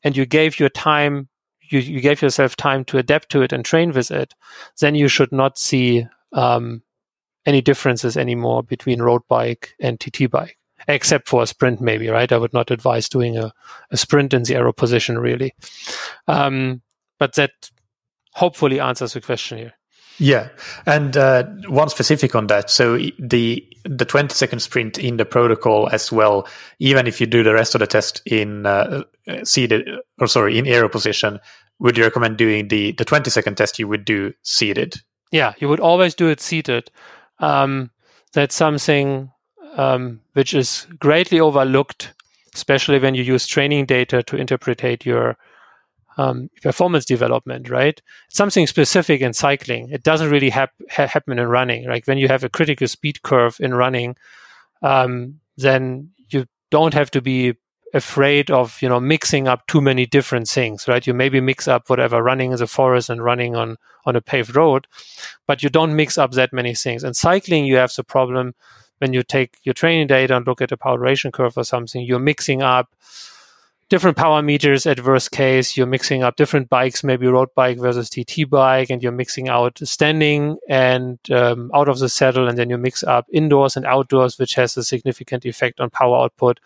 Speaker 1: and you gave your time, you, you gave yourself time to adapt to it and train with it, then you should not see um, any differences anymore between road bike and TT bike except for a sprint, maybe, right? I would not advise doing a, a sprint in the aero position, really. Um, but that hopefully answers the question here.
Speaker 2: Yeah, and uh, one specific on that. So the the twenty second sprint in the protocol as well. Even if you do the rest of the test in uh, seated or sorry in aero position, would you recommend doing the the twenty second test? You would do seated.
Speaker 1: Yeah, you would always do it seated. Um, that's something um, which is greatly overlooked, especially when you use training data to interpret your um, performance development, right? It's something specific in cycling. It doesn't really hap- ha- happen in running. Like when you have a critical speed curve in running, um, then you don't have to be afraid of you know mixing up too many different things right you maybe mix up whatever running in the forest and running on on a paved road but you don't mix up that many things in cycling you have the problem when you take your training data and look at a power duration curve or something, you're mixing up different power meters at worst case. You're mixing up different bikes, maybe road bike versus TT bike, and you're mixing out standing and um, out of the saddle, and then you mix up indoors and outdoors, which has a significant effect on power output.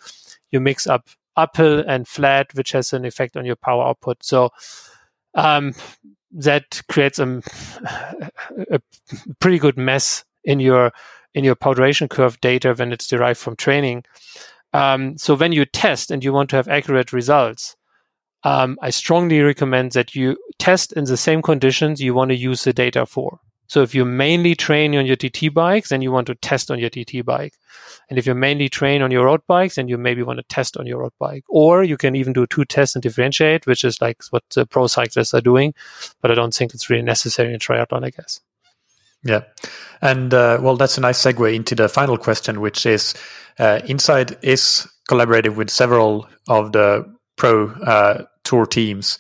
Speaker 1: You mix up uphill and flat, which has an effect on your power output. So um, that creates a, a pretty good mess in your in your power duration curve data when it's derived from training. Um, so when you test and you want to have accurate results, um, I strongly recommend that you test in the same conditions you want to use the data for. So if you mainly train on your TT bikes, then you want to test on your TT bike. And if you mainly train on your road bikes, then you maybe want to test on your road bike. Or you can even do two tests and differentiate, which is like what the pro cyclists are doing. But I don't think it's really necessary in triathlon, I guess.
Speaker 2: Yeah. And uh, well, that's a nice segue into the final question, which is uh, INSCYD is collaborating with several of the pro uh, tour teams.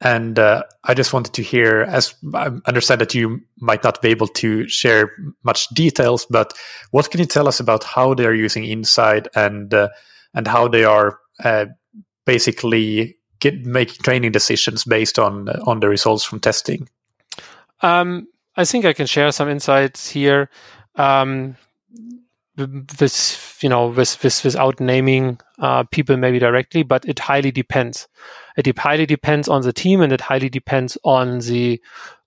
Speaker 2: And uh, I just wanted to hear, as I understand that you might not be able to share much details, but what can you tell us about how they are using INSCYD and uh, and how they are uh, basically get, making training decisions based on on the results from testing?
Speaker 1: Um, I think I can share some insights here. Um, with you know with, with without naming uh, people maybe directly, but it highly depends. It highly depends on the team, and it highly depends on the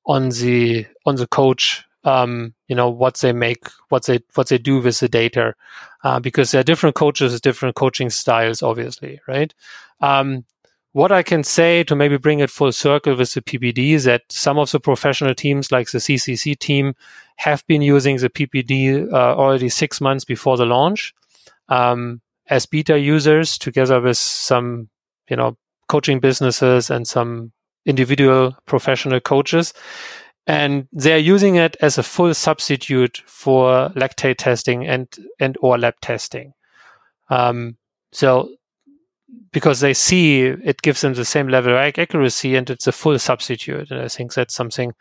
Speaker 1: on the on the coach. Um, you know what they make, what they what they do with the data, uh, because there are different coaches, different coaching styles, obviously, right? Um, what I can say to maybe bring it full circle with the PPD is that some of the professional teams, like the CCC team, have been using the PPD uh, already six months before the launch um, as beta users, together with some, you know, coaching businesses and some individual professional coaches. And they're using it as a full substitute for lactate testing and and or lab testing. Um, so because they see it gives them the same level of accuracy and it's a full substitute. And I think that's something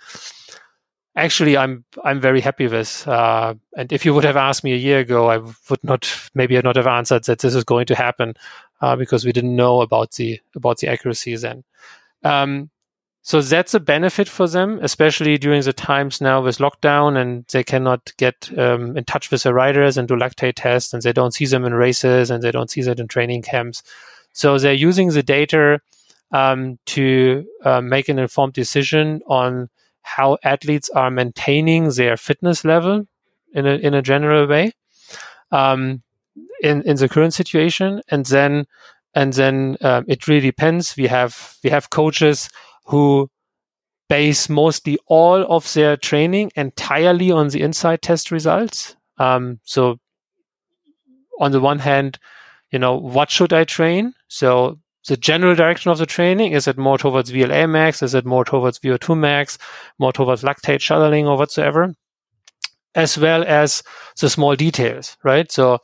Speaker 1: actually I'm I'm very happy with. Uh, and if you would have asked me a year ago, I would not maybe not have answered that this is going to happen uh, because we didn't know about the about the accuracy then. Um, so that's a benefit for them, especially during the times now with lockdown and they cannot get um, in touch with the riders and do lactate tests and they don't see them in races and they don't see that in training camps. So they're using the data um, to uh, make an informed decision on how athletes are maintaining their fitness level in a in a general way um, in in the current situation, and then and then um, it really depends. We have we have coaches who base mostly all of their training entirely on the INSCYD test results. Um, so on the one hand, you know, what should I train? So the general direction of the training is it more towards VLA max? Is it more towards VO2 max? More towards lactate shuttling or whatsoever? As well as the small details, right? So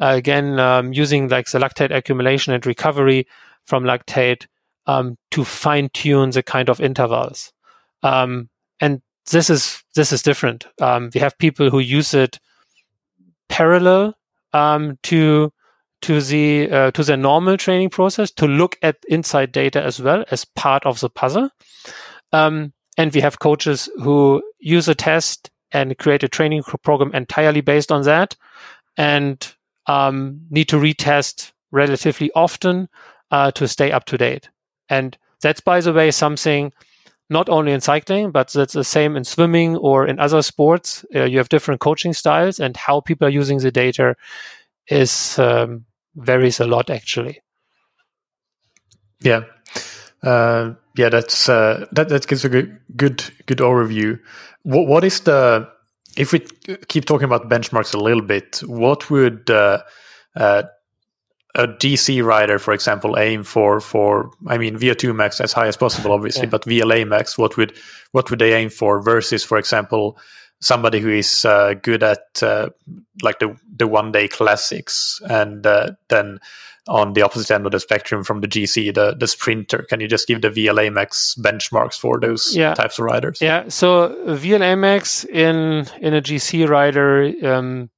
Speaker 1: uh, again, um, using like the lactate accumulation and recovery from lactate um, to fine tune the kind of intervals. Um, and this is this is different. Um, we have people who use it parallel um, to to the uh, to the normal training process to look at INSCYD data as well as part of the puzzle. Um, and we have coaches who use a test and create a training program entirely based on that, and um, need to retest relatively often uh, to stay up to date. And that's, by the way, something not only in cycling, but that's the same in swimming or in other sports. Uh, you have different coaching styles, and how people are using the data is um, varies a lot, actually.
Speaker 2: Yeah, uh, yeah, that's uh, that that gives a good good good overview. What what is the if we keep talking about benchmarks a little bit? What would uh, uh a GC rider, for example, aim for for I mean VO2 max as high as possible, obviously, yeah. but VLA max, what would what would they aim for versus, for example, somebody who is uh, good at uh, like the the one day classics, and uh, then on the opposite end of the spectrum from the GC, the the sprinter. Can you just give the VLA max benchmarks for those yeah. types of riders?
Speaker 1: Yeah, so VLA max in in a GC rider um,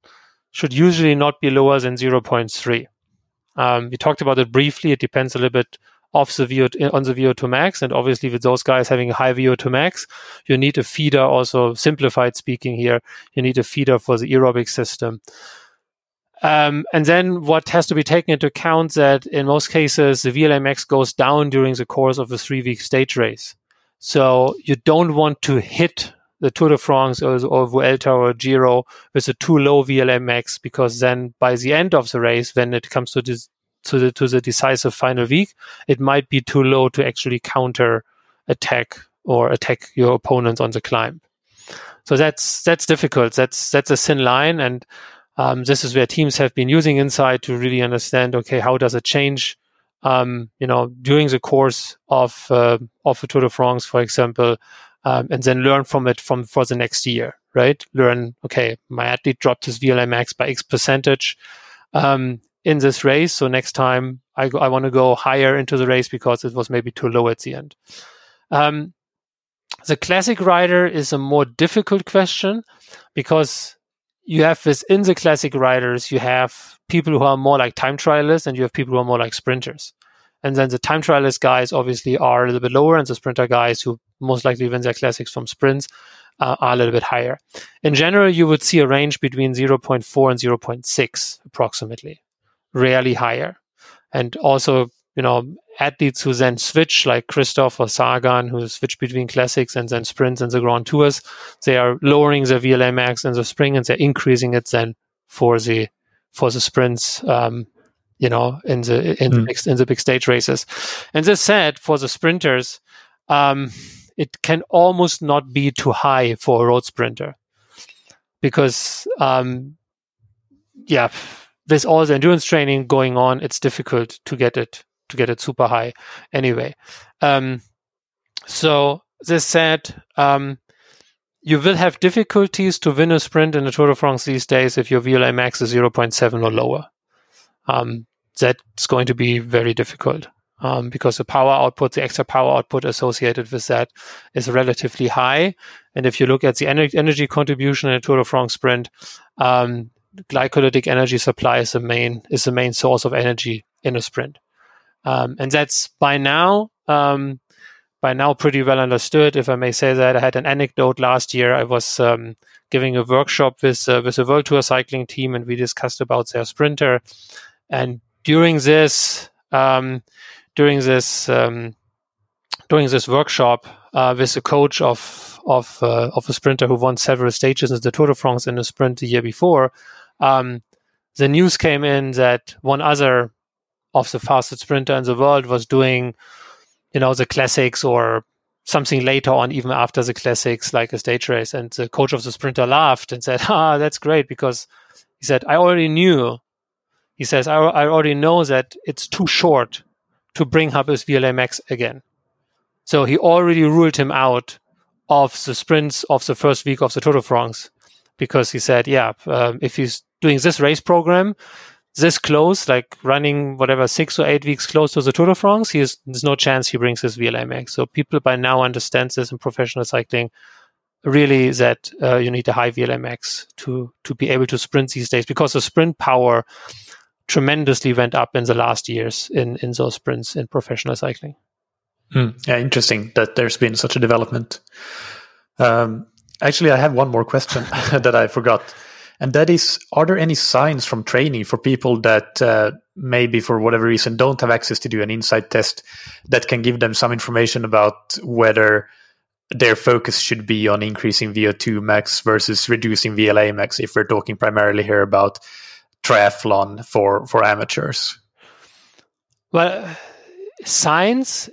Speaker 1: should usually not be lower than zero point three. Um, we talked about it briefly. It depends a little bit off the VO on the VO2 max, and obviously with those guys having a high VO2 max, you need a feeder. Also, simplified speaking here, you need a feeder for the aerobic system. Um, and then what has to be taken into account that in most cases the VLA max goes down during the course of a three week stage race. So you don't want to hit the Tour de France or, or Vuelta or Giro with a too low VLA max because then by the end of the race, when it comes to this, to the to the decisive final week, it might be too low to actually counter attack or attack your opponents on the climb. So that's that's difficult. That's that's a thin line, and um, this is where teams have been using INSCYD to really understand. Okay, how does it change? Um, you know, during the course of uh, of the Tour de France, for example, um, and then learn from it from for the next year, right? Learn, okay, my athlete dropped his VLA max by X percentage um, in this race, so next time I, I want to go higher into the race because it was maybe too low at the end. Um, the classic rider is a more difficult question because you have within the classic riders, you have people who are more like time trialists and you have people who are more like sprinters. And then the time trialist guys obviously are a little bit lower, and the sprinter guys who most likely win their classics from sprints uh, are a little bit higher. In general, you would see a range between 0.4 and 0.6 approximately, rarely higher. And also, you know, athletes who then switch, like Kristoff or Sagan, who switch between classics and then sprints and the Grand Tours, they are lowering the VLA max in the spring and they're increasing it then for the for the sprints um, you know, in the in mm. the hmm. big, in the big stage races. And this said, for the sprinters, um, it can almost not be too high for a road sprinter because, um, yeah, with all the endurance training going on, it's difficult to get it to get it super high. Anyway, um, so this said, um, you will have difficulties to win a sprint in the Tour de France these days if your VLA max is 0.7 or lower. Um, that's going to be very difficult um, because the power output, the extra power output associated with that is relatively high. And if you look at the ener- energy contribution in a Tour de France sprint, um, glycolytic energy supply is the main is the main source of energy in a sprint, um, and that's by now um, by now pretty well understood. If I may say that, I had an anecdote last year. I was um, giving a workshop with uh, with a World Tour cycling team, and we discussed about their sprinter. And during this um, during this um, during this workshop uh, with a coach of of uh, of a sprinter who won several stages in the Tour de France in a sprint the year before, um, the news came in that one other of the fastest sprinter in the world was doing, you know, the classics or something later on, even after the classics, like a stage race. And the coach of the sprinter laughed and said, "Ah, that's great," because he said, "I already knew he says, I, I already know that it's too short to bring up his VLA max again. So he already ruled him out of the sprints of the first week of the Tour de France because he said, yeah, um, if he's doing this race program, this close, like running whatever six or eight weeks close to the Tour de France, he is, there's no chance he brings his VLA max. So people by now understand this in professional cycling really that uh, you need a high VLA max to to be able to sprint these days because the sprint power tremendously went up in the last years in in those sprints in professional cycling.
Speaker 2: Mm, yeah, interesting that there's been such a development. Um, actually, I have one more question that I forgot, and that is: Are there any signs from training for people that uh, maybe for whatever reason don't have access to do an INSCYD test that can give them some information about whether their focus should be on increasing VO2 max versus reducing VLA max if we're talking primarily here about triathlon for for amateurs?
Speaker 1: Well, science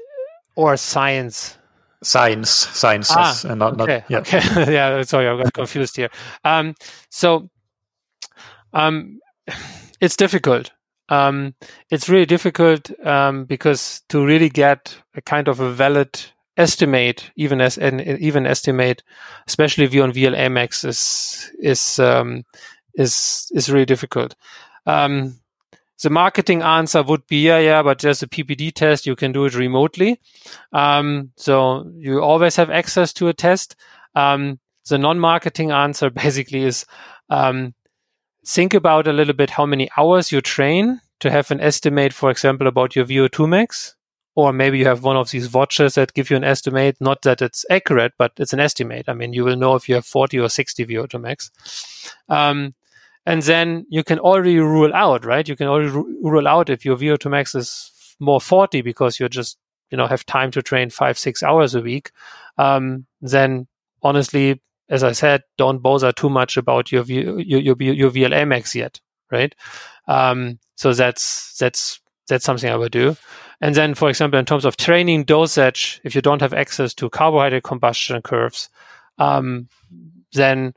Speaker 1: or science?
Speaker 2: Science, sciences,
Speaker 1: ah,
Speaker 2: and not,
Speaker 1: okay,
Speaker 2: not yeah.
Speaker 1: Okay. yeah, sorry, I got confused here. Um, so, um, it's difficult. Um, it's really difficult um, because to really get a kind of a valid estimate, even as an even estimate, especially view on VLA is is um, is is really difficult. Um, the marketing answer would be yeah, yeah, but there's a PPD test. You can do it remotely, um, so you always have access to a test. Um, the non-marketing answer basically is um, think about a little bit how many hours you train to have an estimate, for example, about your VO2 max or maybe you have one of these watches that give you an estimate not that it's accurate but it's an estimate i mean you will know if you have 40 or 60 vo2 max um, and then you can already rule out right? You can already rule out if your vo2 max is more 40 because you're just you know have time to train five six hours a week um, then honestly as i said don't bother too much about your your your, your vla max yet right? Um, so that's that's that's something i would do. And then, for example, in terms of training dosage, if you don't have access to carbohydrate combustion curves, um, then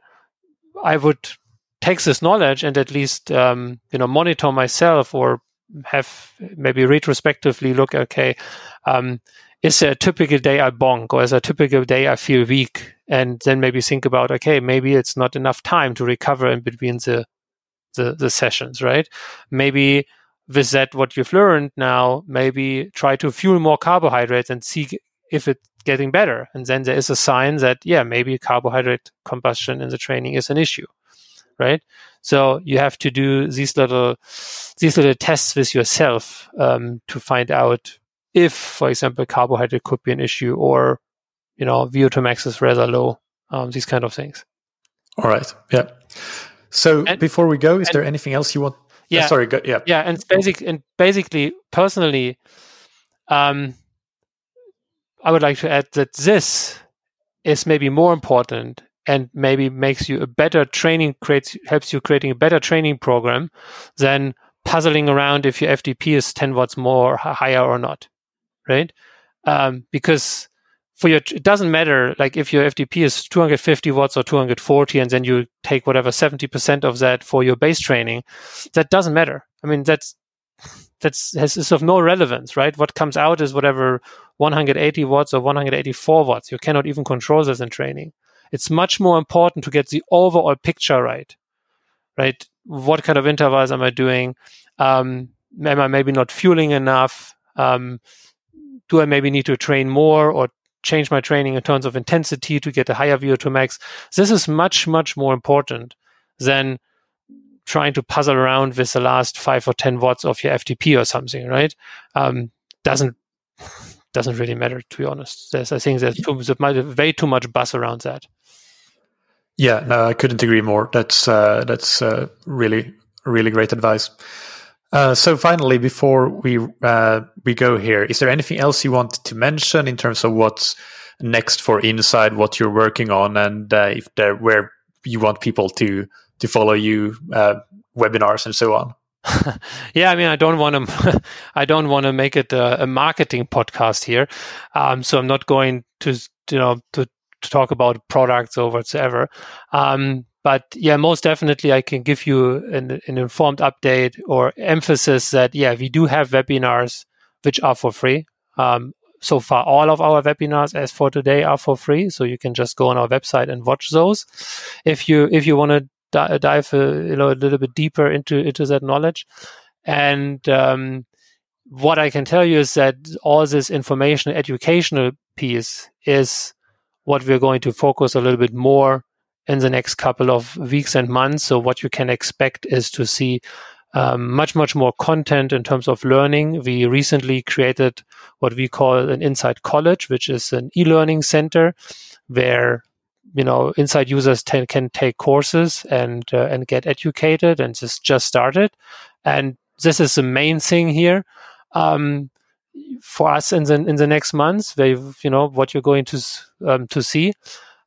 Speaker 1: I would take this knowledge and at least um, you know monitor myself or have maybe retrospectively look okay um, is there a typical day i bonk or is there a typical day i feel weak? And then maybe think about okay maybe it's not enough time to recover in between the the, the sessions right? Maybe with that what you've learned now maybe try to fuel more carbohydrates and see if it's getting better. And then there is a sign that yeah maybe carbohydrate combustion in the training is an issue right so you have to do these little these little tests with yourself um, to find out if for example carbohydrate could be an issue or you know vo2 max is rather low um, these kind of things
Speaker 2: all right yeah so and, before we go is and, there anything else you want yeah. sorry. Go, yeah.
Speaker 1: Yeah, and basic and basically, personally, um, I would like to add that this is maybe more important and maybe makes you a better training creates helps you creating a better training program than puzzling around if your FTP is 10 watts more higher or not, right? Um, because for your it doesn't matter like if your FTP is 250 watts or 240 and then you take whatever 70% of that for your base training that doesn't matter. I mean that's that's has is of no relevance right? What comes out is whatever 180 watts or 184 watts. You cannot even control this in training it's much more important to get the overall picture right right what kind of intervals am i doing um, am i maybe not fueling enough um, do I maybe need to train more or change my training in terms of intensity to get a higher VO2 max. This is much, much more important than trying to puzzle around with the last five or 10 watts of your FTP or something, right? Um, doesn't, doesn't really matter, to be honest. There's, I think there's too, there's way too much buzz around that.
Speaker 2: Yeah, no, I couldn't agree more. That's, uh, that's, uh, really, really great advice. Uh, so finally, before we uh, we go here, is there anything else you want to mention in terms of what's next for INSCYD, what you're working on, and uh, if there where you want people to to follow you, uh, webinars and so on?
Speaker 1: yeah, I mean, I don't want to, I don't want to make it a, a marketing podcast here, um, so I'm not going to, you know, to, to talk about products or whatsoever. Um, but yeah, most definitely, I can give you an, an, informed update or emphasis that yeah, we do have webinars which are for free. Um, so far, all of our webinars, as for today, are for free. So you can just go on our website and watch those. If you if you want to di- dive a, you know a little bit deeper into into that knowledge. And um, what I can tell you is that all this information educational piece is what we're going to focus a little bit more in the next couple of weeks and months. So what you can expect is to see um, much, much more content in terms of learning. We recently created what we call an INSCYD College, which is an e-learning center where you know INSCYD users t- can take courses and uh, and get educated and just just started. And this is the main thing here. Um, for us in the in the next months where you know what you're going to um, to see.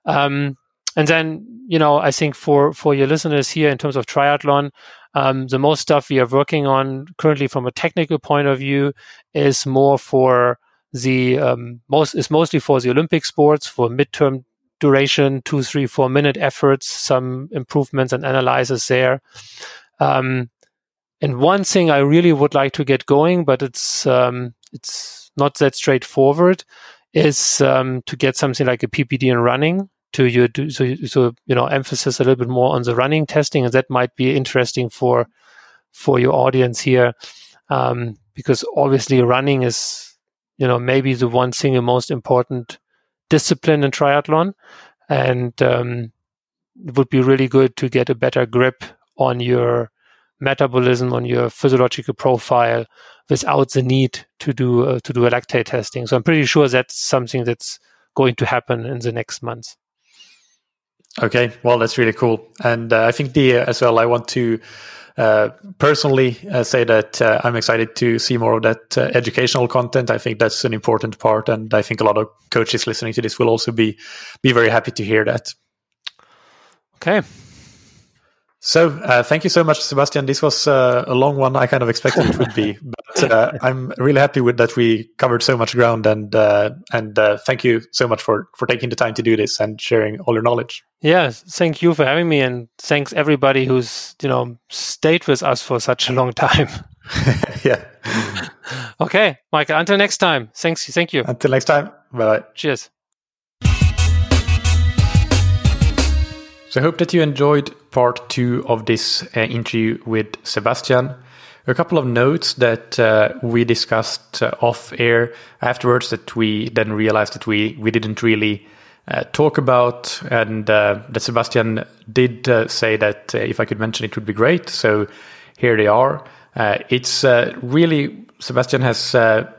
Speaker 1: Um, and then you know i think for for your listeners here in terms of triathlon um, the most stuff we are working on currently from a technical point of view is more for the um, most is mostly for the Olympic sports for midterm duration, two, three, four minute efforts, some improvements and analysis there. Um, and one thing I really would like to get going, but it's um, it's not that straightforward, is um, to get something like a PPD and running to you so, so you know emphasis a little bit more on the running testing and that might be interesting for for your audience here um, because obviously running is you know maybe the one single most important discipline in triathlon and um, it would be really good to get a better grip on your metabolism on your physiological profile without the need to do uh, to do a lactate testing. So i'm pretty sure that's something that's going to happen in the next months.
Speaker 2: Okay, well, that's really cool. And uh, I think the uh, as well, I want to uh, personally uh, say that uh, I'm excited to see more of that uh, educational content. I think that's an important part, and I think a lot of coaches listening to this will also be be very happy to hear that.
Speaker 1: Okay,
Speaker 2: so uh, thank you so much, Sebastian. This was uh, a long one. I kind of expected it would be, but uh, I'm really happy with that we covered so much ground. And uh, and uh, thank you so much for for taking the time to do this and sharing all your knowledge.
Speaker 1: Yeah, thank you for having me, and thanks everybody who's you know stayed with us for such a long time.
Speaker 2: yeah.
Speaker 1: okay, Michael. Until next time. Thanks. Thank you.
Speaker 2: Until next time. Bye bye.
Speaker 1: Cheers.
Speaker 2: So I hope that you enjoyed part two of this uh, interview with Sebastian. A couple of notes that uh, we discussed uh, off air afterwards that we then realized that we, we didn't really uh, talk about, and uh, that Sebastian did uh, say that if I could mention it would be great. So here they are. it's really, Sebastian has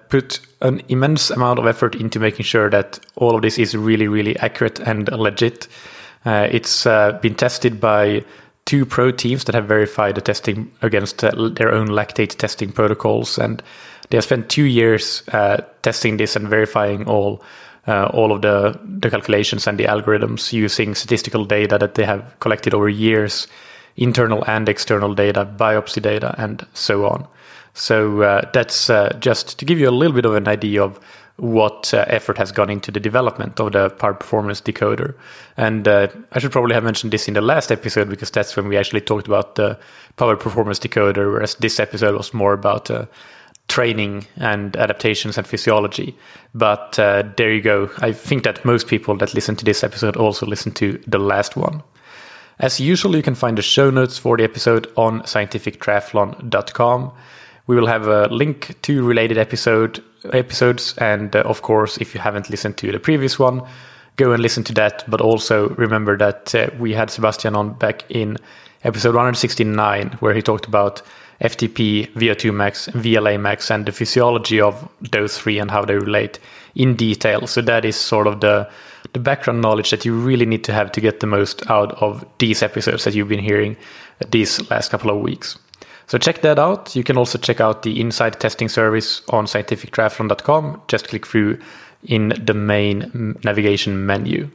Speaker 2: put an immense amount of effort into making sure that all of this is really, really accurate and legit. Uh, it's uh, been tested by two pro teams that have verified the testing against uh, their own lactate testing protocols, and they have spent two years uh, testing this and verifying all uh, all of the the calculations and the algorithms using statistical data that they have collected over years, internal and external data, biopsy data, and so on. So uh, that's just to give you a little bit of an idea of what uh, effort has gone into the development of the power performance decoder. And uh, I should probably have mentioned this in the last episode because that's when we actually talked about the power performance decoder, whereas this episode was more about uh, training and adaptations and physiology. But uh, there you go. I think that most people that listen to this episode also listen to the last one. As usual, you can find the show notes for the episode on scientifictriathlon.com. We will have a link to related episode episodes, and uh, of course, if you haven't listened to the previous one, go and listen to that. But also remember that uh, we had Sebastian on back in episode 169, where he talked about FTP, VO2 max, VLA max, and the physiology of those three and how they relate in detail. So that is sort of the the background knowledge that you really need to have to get the most out of these episodes that you've been hearing these last couple of weeks. So check that out. You can also check out the INSCYD testing service on scientifictriathlon.com. Just click through in the main navigation menu.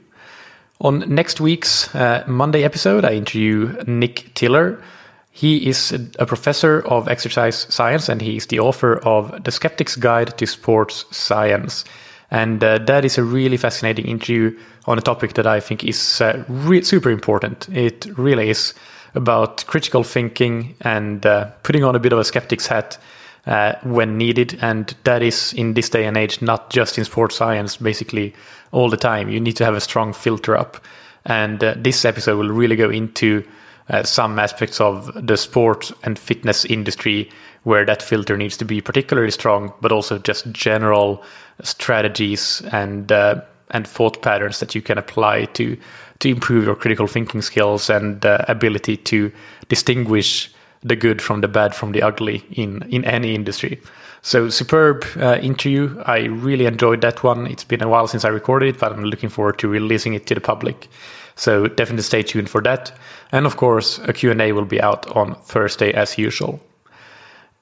Speaker 2: On next week's uh, Monday episode, I interview Nick Tiller. He is a professor of exercise science and he is the author of The Skeptic's Guide to Sports Science. And uh, that is a really fascinating interview on a topic that I think is uh, re- super important. It really is about critical thinking and uh, putting on a bit of a skeptic's hat uh, when needed. And that is in this day and age, not just in sports science, basically all the time. You need to have a strong filter up. And uh, this episode will really go into uh, some aspects of the sport and fitness industry where that filter needs to be particularly strong, but also just general strategies and uh, and thought patterns that you can apply to to improve your critical thinking skills and uh, ability to distinguish the good from the bad from the ugly in in any industry. So superb uh, interview. I really enjoyed that one. It's been a while since I recorded it, but I'm looking forward to releasing it to the public. So definitely stay tuned for that. And of course, a Q&A will be out on Thursday as usual.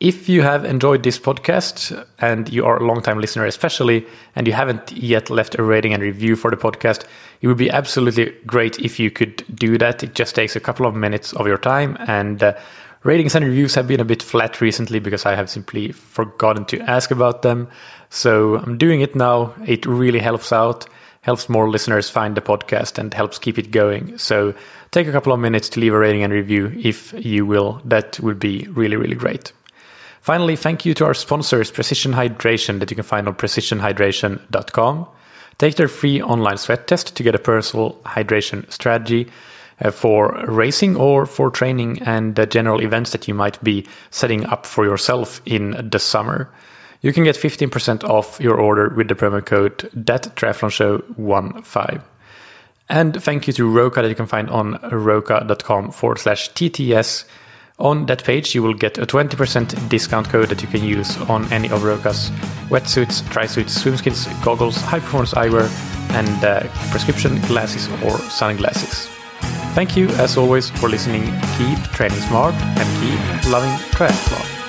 Speaker 2: If you have enjoyed this podcast and you are a long-time listener especially and you haven't yet left a rating and review for the podcast, it would be absolutely great if you could do that. It just takes a couple of minutes of your time and uh, ratings and reviews have been a bit flat recently because I have simply forgotten to ask about them. So I'm doing it now. It really helps out, helps more listeners find the podcast and helps keep it going. So take a couple of minutes to leave a rating and review if you will. That would be really, really great. Finally, thank you to our sponsors, Precision Hydration, that you can find on precisionhydration.com. Take their free online sweat test to get a personal hydration strategy uh, for racing or for training and uh, general events that you might be setting up for yourself in the summer. You can get 15% off your order with the promo code ThatTriathlonShow15. And thank you to Roka that you can find on roka.com forward slash TTS. On that page, you will get a 20% discount code that you can use on any of Roka's wetsuits, tri-suits, swimskins, goggles, high-performance eyewear, and uh, prescription glasses or sunglasses. Thank you, as always, for listening. Keep training smart and keep loving triathlon.